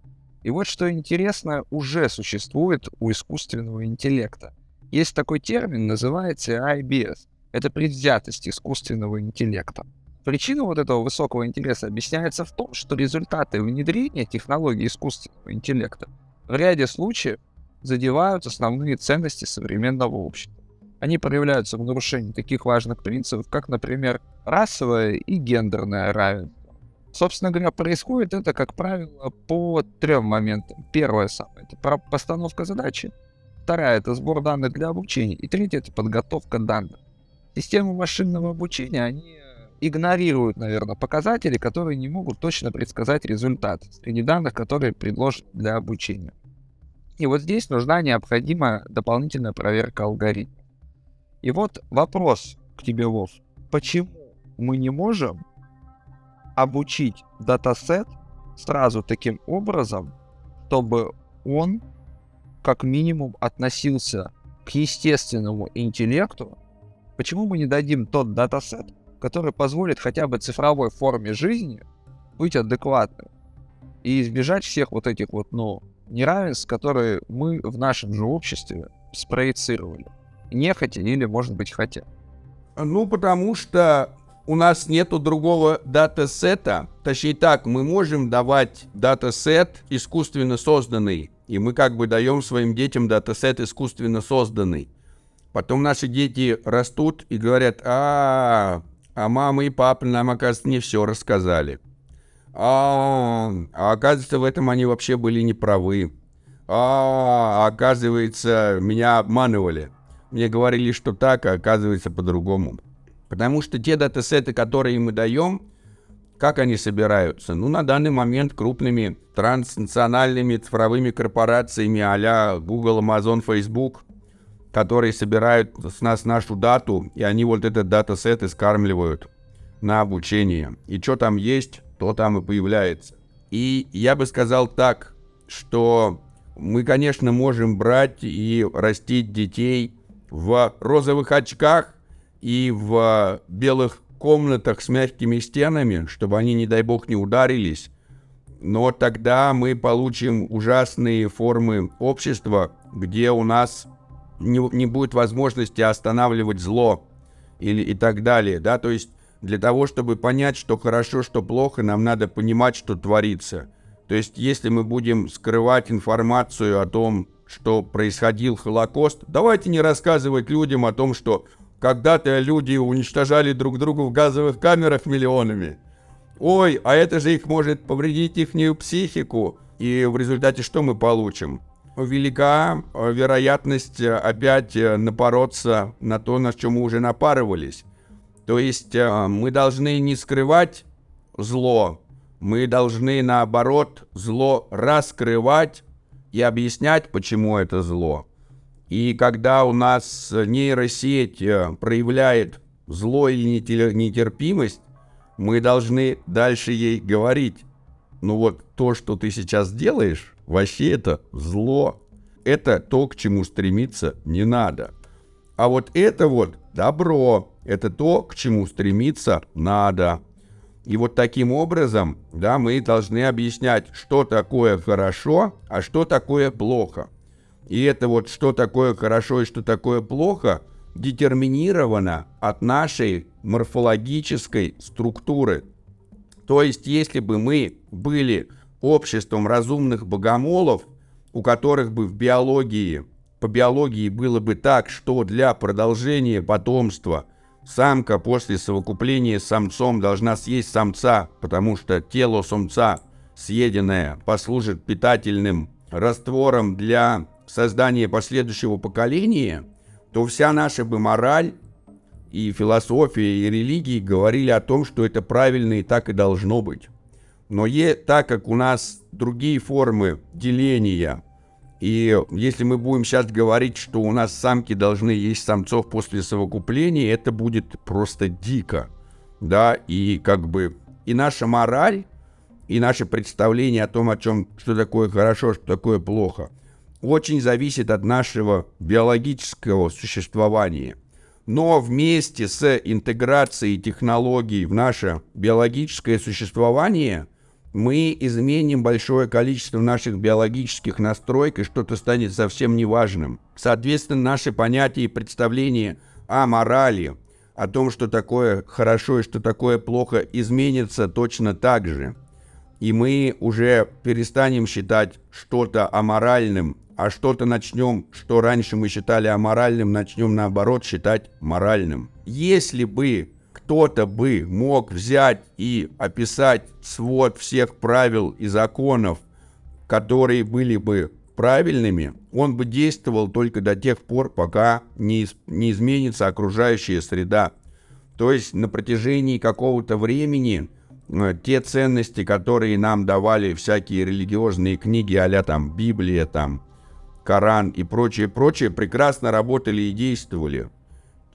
[SPEAKER 2] И вот что интересно, уже существует у искусственного интеллекта. Есть такой термин, называется IBS. Это предвзятость искусственного интеллекта. Причина вот этого высокого интереса объясняется в том, что результаты внедрения технологий искусственного интеллекта в ряде случаев задевают основные ценности современного общества. Они проявляются в нарушении таких важных принципов, как, например, расовое и гендерное равенство. Собственно говоря, происходит это, как правило, по трем моментам. Первое самое — это постановка задачи. Вторая — это сбор данных для обучения. И третье — это подготовка данных. Системы машинного обучения, они игнорируют, наверное, показатели, которые не могут точно предсказать результат среди данных, которые предложены для обучения. И вот здесь нужна необходимая дополнительная проверка алгоритма. И вот вопрос к тебе, Вов. Почему мы не можем обучить датасет сразу таким образом, чтобы он как минимум относился к естественному интеллекту, почему мы не дадим тот датасет, который позволит хотя бы цифровой форме жизни быть адекватным и избежать всех вот этих вот, ну, неравенств, которые мы в нашем же обществе спроецировали. Нехотя или, может быть, хотя.
[SPEAKER 3] Ну, потому что у нас нету другого датасета. Точнее так, мы можем давать датасет искусственно созданный. И мы как бы даем своим детям датасет искусственно созданный. Потом наши дети растут и говорят, а, а мама и папа нам, оказывается, не все рассказали. А, а оказывается, в этом они вообще были неправы. А, оказывается, меня обманывали. Мне говорили, что так, а оказывается по-другому. Потому что те датасеты, которые мы даем, как они собираются? Ну, на данный момент крупными транснациональными цифровыми корпорациями а Google, Amazon, Facebook, которые собирают с нас нашу дату, и они вот этот датасет искармливают на обучение. И что там есть, то там и появляется. И я бы сказал так, что мы, конечно, можем брать и растить детей в розовых очках, и в белых комнатах с мягкими стенами, чтобы они, не дай бог, не ударились. Но тогда мы получим ужасные формы общества, где у нас не, не будет возможности останавливать зло или и так далее, да, то есть для того, чтобы понять, что хорошо, что плохо, нам надо понимать, что творится. То есть, если мы будем скрывать информацию о том, что происходил Холокост, давайте не рассказывать людям о том, что когда-то люди уничтожали друг друга в газовых камерах миллионами. Ой, а это же их может повредить их психику. И в результате что мы получим? Велика э, вероятность э, опять э, напороться на то, на чем мы уже напарывались. То есть мы должны не скрывать зло, мы должны наоборот зло раскрывать и объяснять, почему это зло. И когда у нас нейросеть э, проявляет зло или нетерпимость, мы должны дальше ей говорить, ну вот то, что ты сейчас делаешь, вообще это зло. Это то, к чему стремиться не надо. А вот это вот добро, это то, к чему стремиться надо. И вот таким образом, да, мы должны объяснять, что такое хорошо, а что такое плохо. И это вот что такое хорошо и что такое плохо детерминировано от нашей морфологической структуры. То есть, если бы мы были обществом разумных богомолов, у которых бы в биологии, по биологии было бы так, что для продолжения потомства самка после совокупления с самцом должна съесть самца, потому что тело самца, съеденное, послужит питательным раствором для создание последующего поколения, то вся наша бы мораль и философия, и религии говорили о том, что это правильно и так и должно быть. Но е, так как у нас другие формы деления И если мы будем сейчас говорить, что у нас самки должны есть самцов после совокупления, это будет просто дико. Да, и как бы и наша мораль, и наше представление о том, о чем, что такое хорошо, что такое плохо, очень зависит от нашего биологического существования. Но вместе с интеграцией технологий в наше биологическое существование – мы изменим большое количество наших биологических настроек, и что-то станет совсем неважным. Соответственно, наши понятия и представления о морали, о том, что такое хорошо и что такое плохо, изменятся точно так же. И мы уже перестанем считать что-то аморальным, а что-то начнем, что раньше мы считали аморальным, начнем наоборот считать моральным. Если бы кто-то бы мог взять и описать свод всех правил и законов, которые были бы правильными, он бы действовал только до тех пор, пока не, не изменится окружающая среда. То есть на протяжении какого-то времени э, те ценности, которые нам давали всякие религиозные книги, а там Библия, там Коран и прочее, прочее, прекрасно работали и действовали.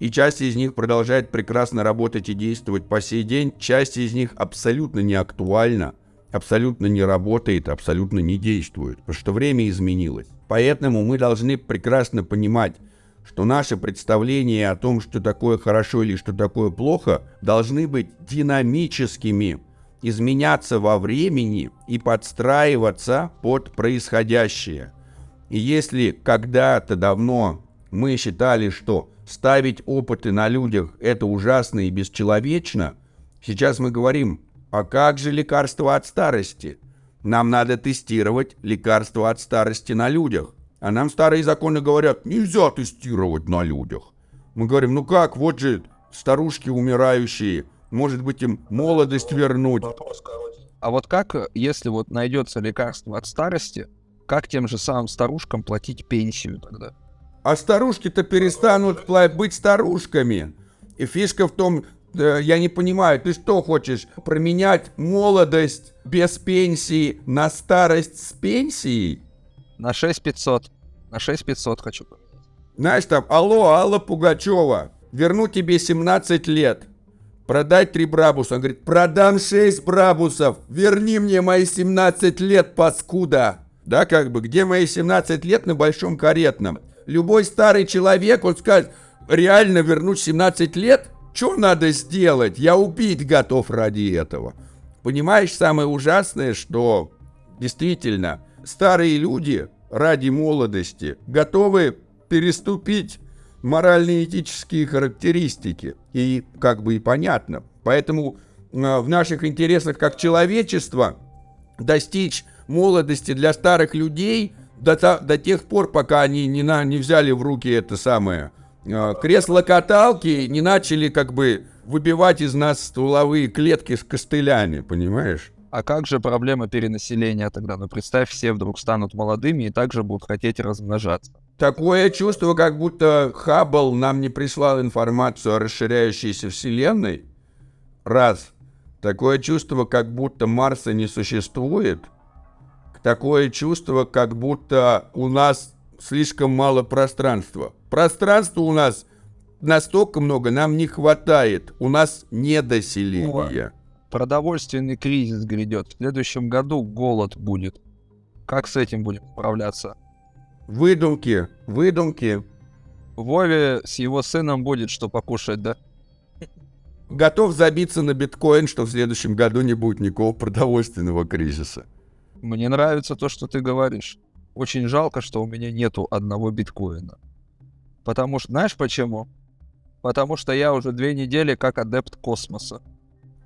[SPEAKER 3] И часть из них продолжает прекрасно работать и действовать по сей день. Часть из них абсолютно не актуальна, абсолютно не работает, абсолютно не действует, потому что время изменилось. Поэтому мы должны прекрасно понимать, что наши представления о том, что такое хорошо или что такое плохо, должны быть динамическими, изменяться во времени и подстраиваться под происходящее. И если когда-то давно мы считали, что ставить опыты на людях – это ужасно и бесчеловечно, сейчас мы говорим, а как же лекарства от старости? Нам надо тестировать лекарства от старости на людях. А нам старые законы говорят, нельзя тестировать на людях. Мы говорим, ну как, вот же старушки умирающие, может быть им молодость вернуть.
[SPEAKER 2] А вот как, если вот найдется лекарство от старости, как тем же самым старушкам платить пенсию тогда?
[SPEAKER 3] А старушки-то перестанут быть старушками. И фишка в том, я не понимаю, ты что хочешь, променять молодость без пенсии на старость с пенсией?
[SPEAKER 2] На 6500. На 6500 хочу.
[SPEAKER 3] Знаешь там, алло, Алла Пугачева, верну тебе 17 лет. Продать три брабуса. Он говорит, продам 6 брабусов. Верни мне мои 17 лет, паскуда. Да, как бы, где мои 17 лет на большом каретном? любой старый человек, он скажет, реально вернуть 17 лет? Что надо сделать? Я убить готов ради этого. Понимаешь, самое ужасное, что действительно старые люди ради молодости готовы переступить морально-этические характеристики. И как бы и понятно. Поэтому э, в наших интересах как человечества достичь молодости для старых людей – до, до тех пор, пока они не, на, не взяли в руки это самое э, кресло-каталки, не начали как бы выбивать из нас стволовые клетки с костылями, понимаешь?
[SPEAKER 2] А как же проблема перенаселения тогда? Ну, представь, все вдруг станут молодыми и также будут хотеть размножаться.
[SPEAKER 3] Такое чувство, как будто Хаббл нам не прислал информацию о расширяющейся Вселенной. Раз. Такое чувство, как будто Марса не существует такое чувство, как будто у нас слишком мало пространства. Пространства у нас настолько много, нам не хватает. У нас недоселение.
[SPEAKER 2] Продовольственный кризис грядет. В следующем году голод будет. Как с этим будем справляться?
[SPEAKER 3] Выдумки, выдумки.
[SPEAKER 2] Вове с его сыном будет что покушать, да?
[SPEAKER 3] Готов забиться на биткоин, что в следующем году не будет никакого продовольственного кризиса.
[SPEAKER 2] Мне нравится то, что ты говоришь. Очень жалко, что у меня нету одного биткоина. Потому что, знаешь почему? Потому что я уже две недели как адепт космоса.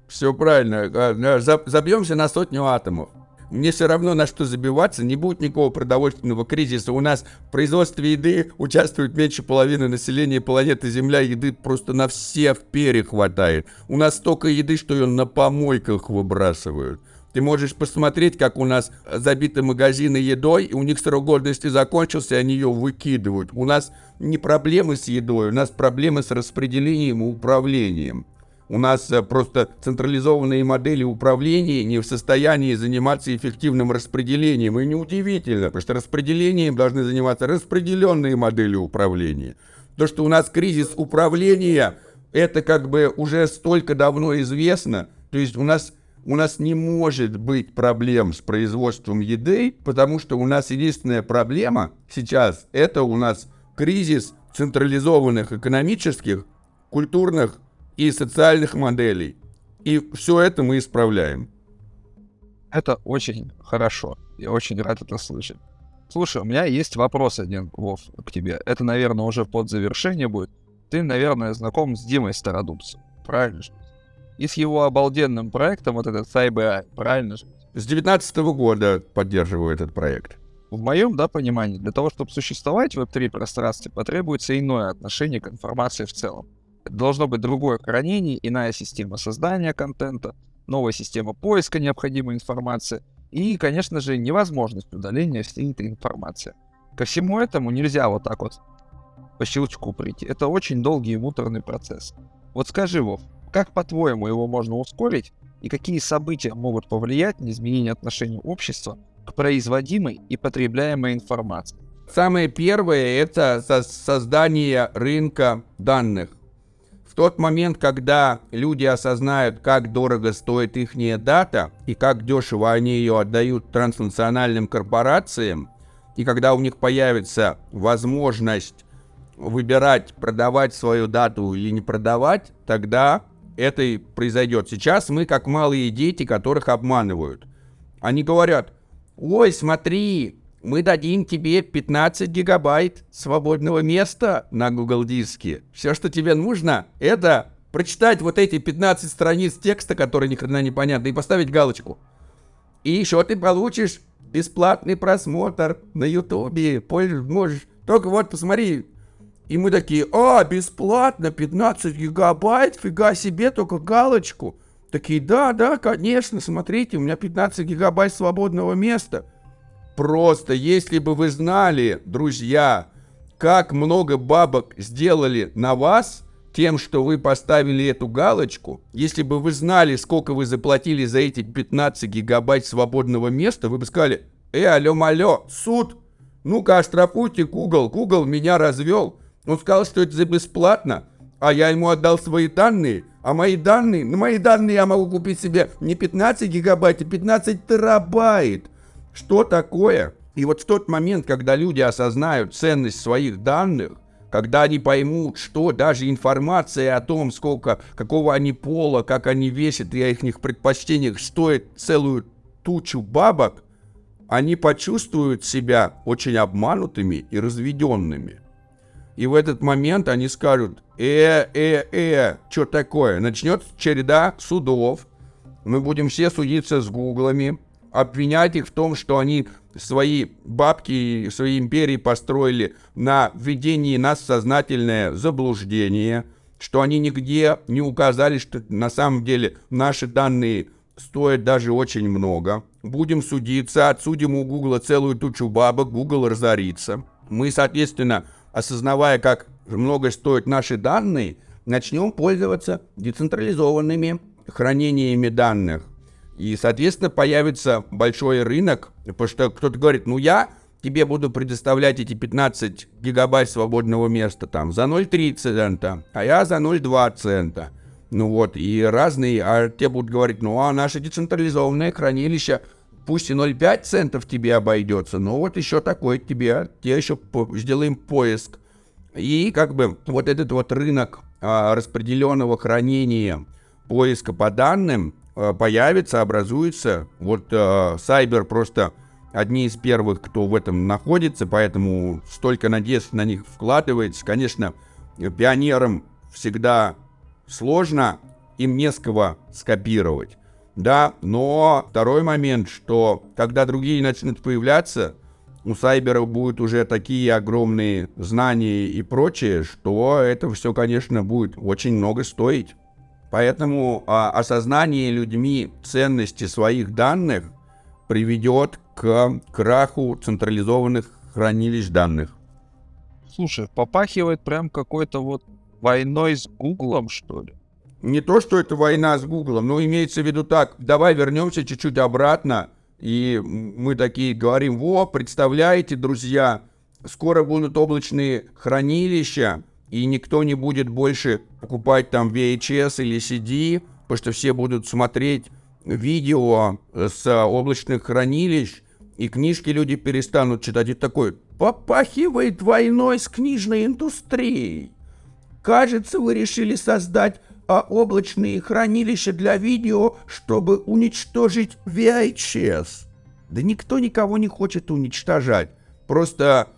[SPEAKER 3] Все правильно. А, забьемся на сотню атомов. Мне все равно на что забиваться, не будет никакого продовольственного кризиса. У нас в производстве еды участвует меньше половины населения планеты Земля. Еды просто на всех перехватает. У нас столько еды, что ее на помойках выбрасывают. Ты можешь посмотреть, как у нас забиты магазины едой, и у них срок годности закончился, и они ее выкидывают. У нас не проблемы с едой, у нас проблемы с распределением и управлением. У нас э, просто централизованные модели управления не в состоянии заниматься эффективным распределением. И неудивительно, потому что распределением должны заниматься распределенные модели управления. То, что у нас кризис управления, это как бы уже столько давно известно. То есть у нас, у нас не может быть проблем с производством еды, потому что у нас единственная проблема сейчас, это у нас кризис централизованных экономических, культурных и социальных моделей. И все это мы исправляем.
[SPEAKER 2] Это очень хорошо. Я очень рад это слышать. Слушай, у меня есть вопрос один, Вов, к тебе. Это, наверное, уже под завершение будет. Ты, наверное, знаком с Димой Стародубцем, правильно? И с его обалденным проектом, вот этот CyberEye, правильно же?
[SPEAKER 3] С 2019 года поддерживаю этот проект.
[SPEAKER 2] В моем, да, понимании, для того, чтобы существовать в Web3 пространстве, потребуется иное отношение к информации в целом. Должно быть другое хранение, иная система создания контента, новая система поиска необходимой информации и, конечно же, невозможность удаления всей этой информации. Ко всему этому нельзя вот так вот по щелчку прийти. Это очень долгий и муторный процесс. Вот скажи, Вов, как по-твоему его можно ускорить и какие события могут повлиять на изменение отношений общества к производимой и потребляемой информации?
[SPEAKER 3] Самое первое – это создание рынка данных тот момент, когда люди осознают, как дорого стоит их дата и как дешево они ее отдают транснациональным корпорациям, и когда у них появится возможность выбирать, продавать свою дату или не продавать, тогда это и произойдет. Сейчас мы как малые дети, которых обманывают. Они говорят, ой, смотри, мы дадим тебе 15 гигабайт свободного места на Google диске. Все, что тебе нужно, это прочитать вот эти 15 страниц текста, которые ни хрена не понятны, и поставить галочку. И еще ты получишь бесплатный просмотр на Ютубе. Можешь. Только вот посмотри. И мы такие, а, бесплатно, 15 гигабайт, фига себе, только галочку. Такие, да, да, конечно, смотрите, у меня 15 гигабайт свободного места. Просто, если бы вы знали, друзья, как много бабок сделали на вас тем, что вы поставили эту галочку, если бы вы знали, сколько вы заплатили за эти 15 гигабайт свободного места, вы бы сказали, э, алё-малё, суд, ну-ка оштрафуйте Google, Google меня развел. Он сказал, что это за бесплатно, а я ему отдал свои данные, а мои данные, на мои данные я могу купить себе не 15 гигабайт, а 15 терабайт что такое. И вот в тот момент, когда люди осознают ценность своих данных, когда они поймут, что даже информация о том, сколько, какого они пола, как они весят и о их предпочтениях стоит целую тучу бабок, они почувствуют себя очень обманутыми и разведенными. И в этот момент они скажут, э, э, э, что такое? Начнется череда судов, мы будем все судиться с гуглами, обвинять их в том, что они свои бабки, свои империи построили на введении нас в сознательное заблуждение, что они нигде не указали, что на самом деле наши данные стоят даже очень много. Будем судиться, отсудим у Гугла целую тучу бабок, Google разорится. Мы, соответственно, осознавая, как много стоят наши данные, начнем пользоваться децентрализованными хранениями данных. И, соответственно, появится большой рынок, потому что кто-то говорит, ну я тебе буду предоставлять эти 15 гигабайт свободного места там за 0,3 цента, а я за 0,2 цента. Ну вот, и разные, а те будут говорить, ну а наше децентрализованное хранилище, пусть и 0,5 центов тебе обойдется, но вот еще такой тебе, тебе еще сделаем поиск. И как бы вот этот вот рынок а, распределенного хранения, поиска по данным, Э, появится, образуется. Вот Сайбер просто одни из первых, кто в этом находится, поэтому столько надежд на них вкладывается. Конечно, пионерам всегда сложно, им не с кого скопировать. Да, но второй момент, что когда другие начнут появляться, у Сайбера будут уже такие огромные знания и прочее, что это все, конечно, будет очень много стоить. Поэтому а, осознание людьми ценности своих данных приведет к краху централизованных хранилищ данных.
[SPEAKER 2] Слушай, попахивает прям какой-то вот войной с Гуглом, что ли?
[SPEAKER 3] Не то, что это война с Гуглом, но имеется в виду так, давай вернемся чуть-чуть обратно, и мы такие говорим, во, представляете, друзья, скоро будут облачные хранилища, и никто не будет больше покупать там VHS или CD, потому что все будут смотреть видео с облачных хранилищ, и книжки люди перестанут читать. И такой, попахивает войной с книжной индустрией. Кажется, вы решили создать а, облачные хранилища для видео, чтобы уничтожить VHS. Да никто никого не хочет уничтожать. Просто,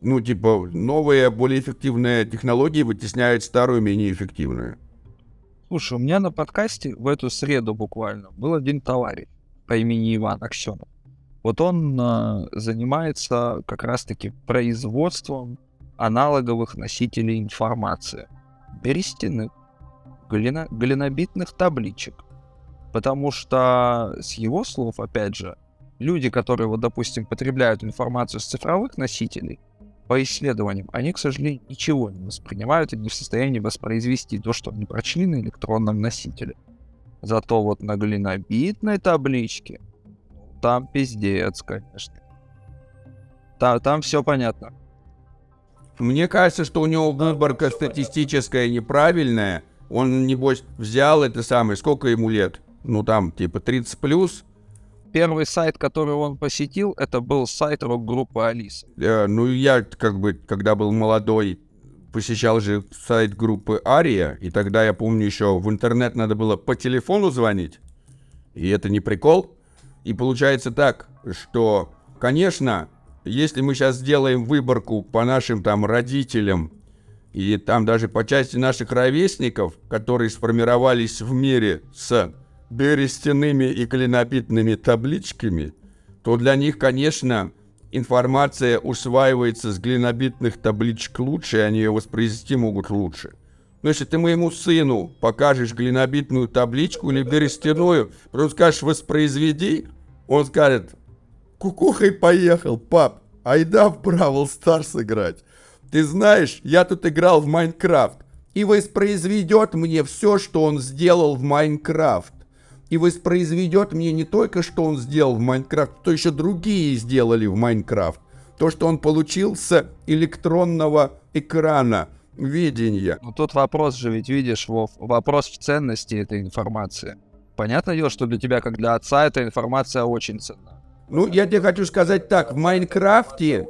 [SPEAKER 3] ну, типа, новая, более эффективная технология вытесняет старую, менее эффективную.
[SPEAKER 2] Слушай, у меня на подкасте в эту среду буквально был один товарищ по имени Иван Аксенов. Вот он э, занимается как раз-таки производством аналоговых носителей информации. Берестяных, глино, глинобитных табличек. Потому что, с его слов, опять же, люди, которые, вот, допустим, потребляют информацию с цифровых носителей, по исследованиям, они, к сожалению, ничего не воспринимают и не в состоянии воспроизвести то, что они прочли на электронном носителе. Зато вот на глинобитной табличке там пиздец, конечно. Там, там все понятно.
[SPEAKER 3] Мне кажется, что у него выборка статистическая неправильная. Он, небось, взял это самое, сколько ему лет? Ну, там, типа, 30 плюс,
[SPEAKER 2] Первый сайт, который он посетил, это был сайт рок-группы Алиса.
[SPEAKER 3] Э, ну, я, как бы, когда был молодой, посещал же сайт группы Ария, и тогда, я помню, еще в интернет надо было по телефону звонить, и это не прикол. И получается так, что, конечно, если мы сейчас сделаем выборку по нашим там родителям, и там даже по части наших ровесников, которые сформировались в мире с берестяными и клинопитными табличками, то для них, конечно, информация усваивается с глинобитных табличек лучше, и они ее воспроизвести могут лучше. Но если ты моему сыну покажешь глинобитную табличку или берестяную, просто скажешь «воспроизведи», он скажет «Кукухой поехал, пап, айда в Brawl Stars играть». Ты знаешь, я тут играл в Minecraft, и воспроизведет мне все, что он сделал в Minecraft и воспроизведет мне не только, что он сделал в Minecraft, то еще другие сделали в Майнкрафт. То, что он получил с электронного экрана видения.
[SPEAKER 2] Ну тут вопрос же, ведь видишь, Вов, вопрос в ценности этой информации. Понятное дело, что для тебя, как для отца, эта информация очень ценна.
[SPEAKER 3] Ну, я тебе хочу сказать так, в Майнкрафте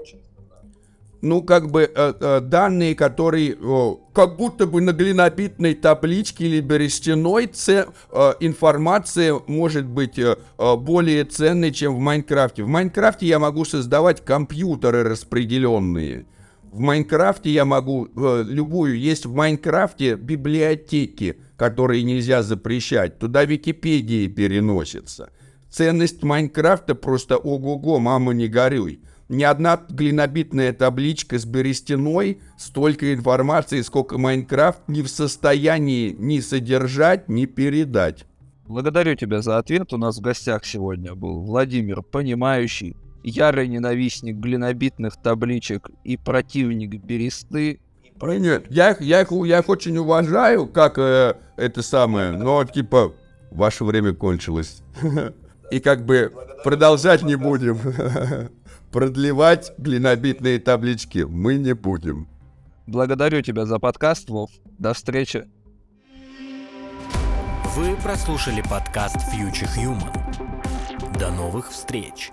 [SPEAKER 3] ну, как бы, э, э, данные, которые э, как будто бы на глинобитной табличке или берестяной ц, э, информация может быть э, э, более ценной, чем в Майнкрафте. В Майнкрафте я могу создавать компьютеры распределенные. В Майнкрафте я могу э, любую... Есть в Майнкрафте библиотеки, которые нельзя запрещать. Туда Википедии переносятся. Ценность Майнкрафта просто ого-го, мама не горюй ни одна глинобитная табличка с берестяной столько информации, сколько Майнкрафт не в состоянии ни содержать, ни передать.
[SPEAKER 2] Благодарю тебя за ответ. У нас в гостях сегодня был Владимир Понимающий, ярый ненавистник глинобитных табличек и противник бересты.
[SPEAKER 3] Нет, я их, я их, я их очень уважаю, как э, это самое, но типа ваше время кончилось. [laughs] И как бы продолжать не будем. [laughs] Продлевать глинобитные таблички мы не будем.
[SPEAKER 2] Благодарю тебя за подкаст, Вов. До встречи.
[SPEAKER 1] Вы прослушали подкаст Future Human. До новых встреч.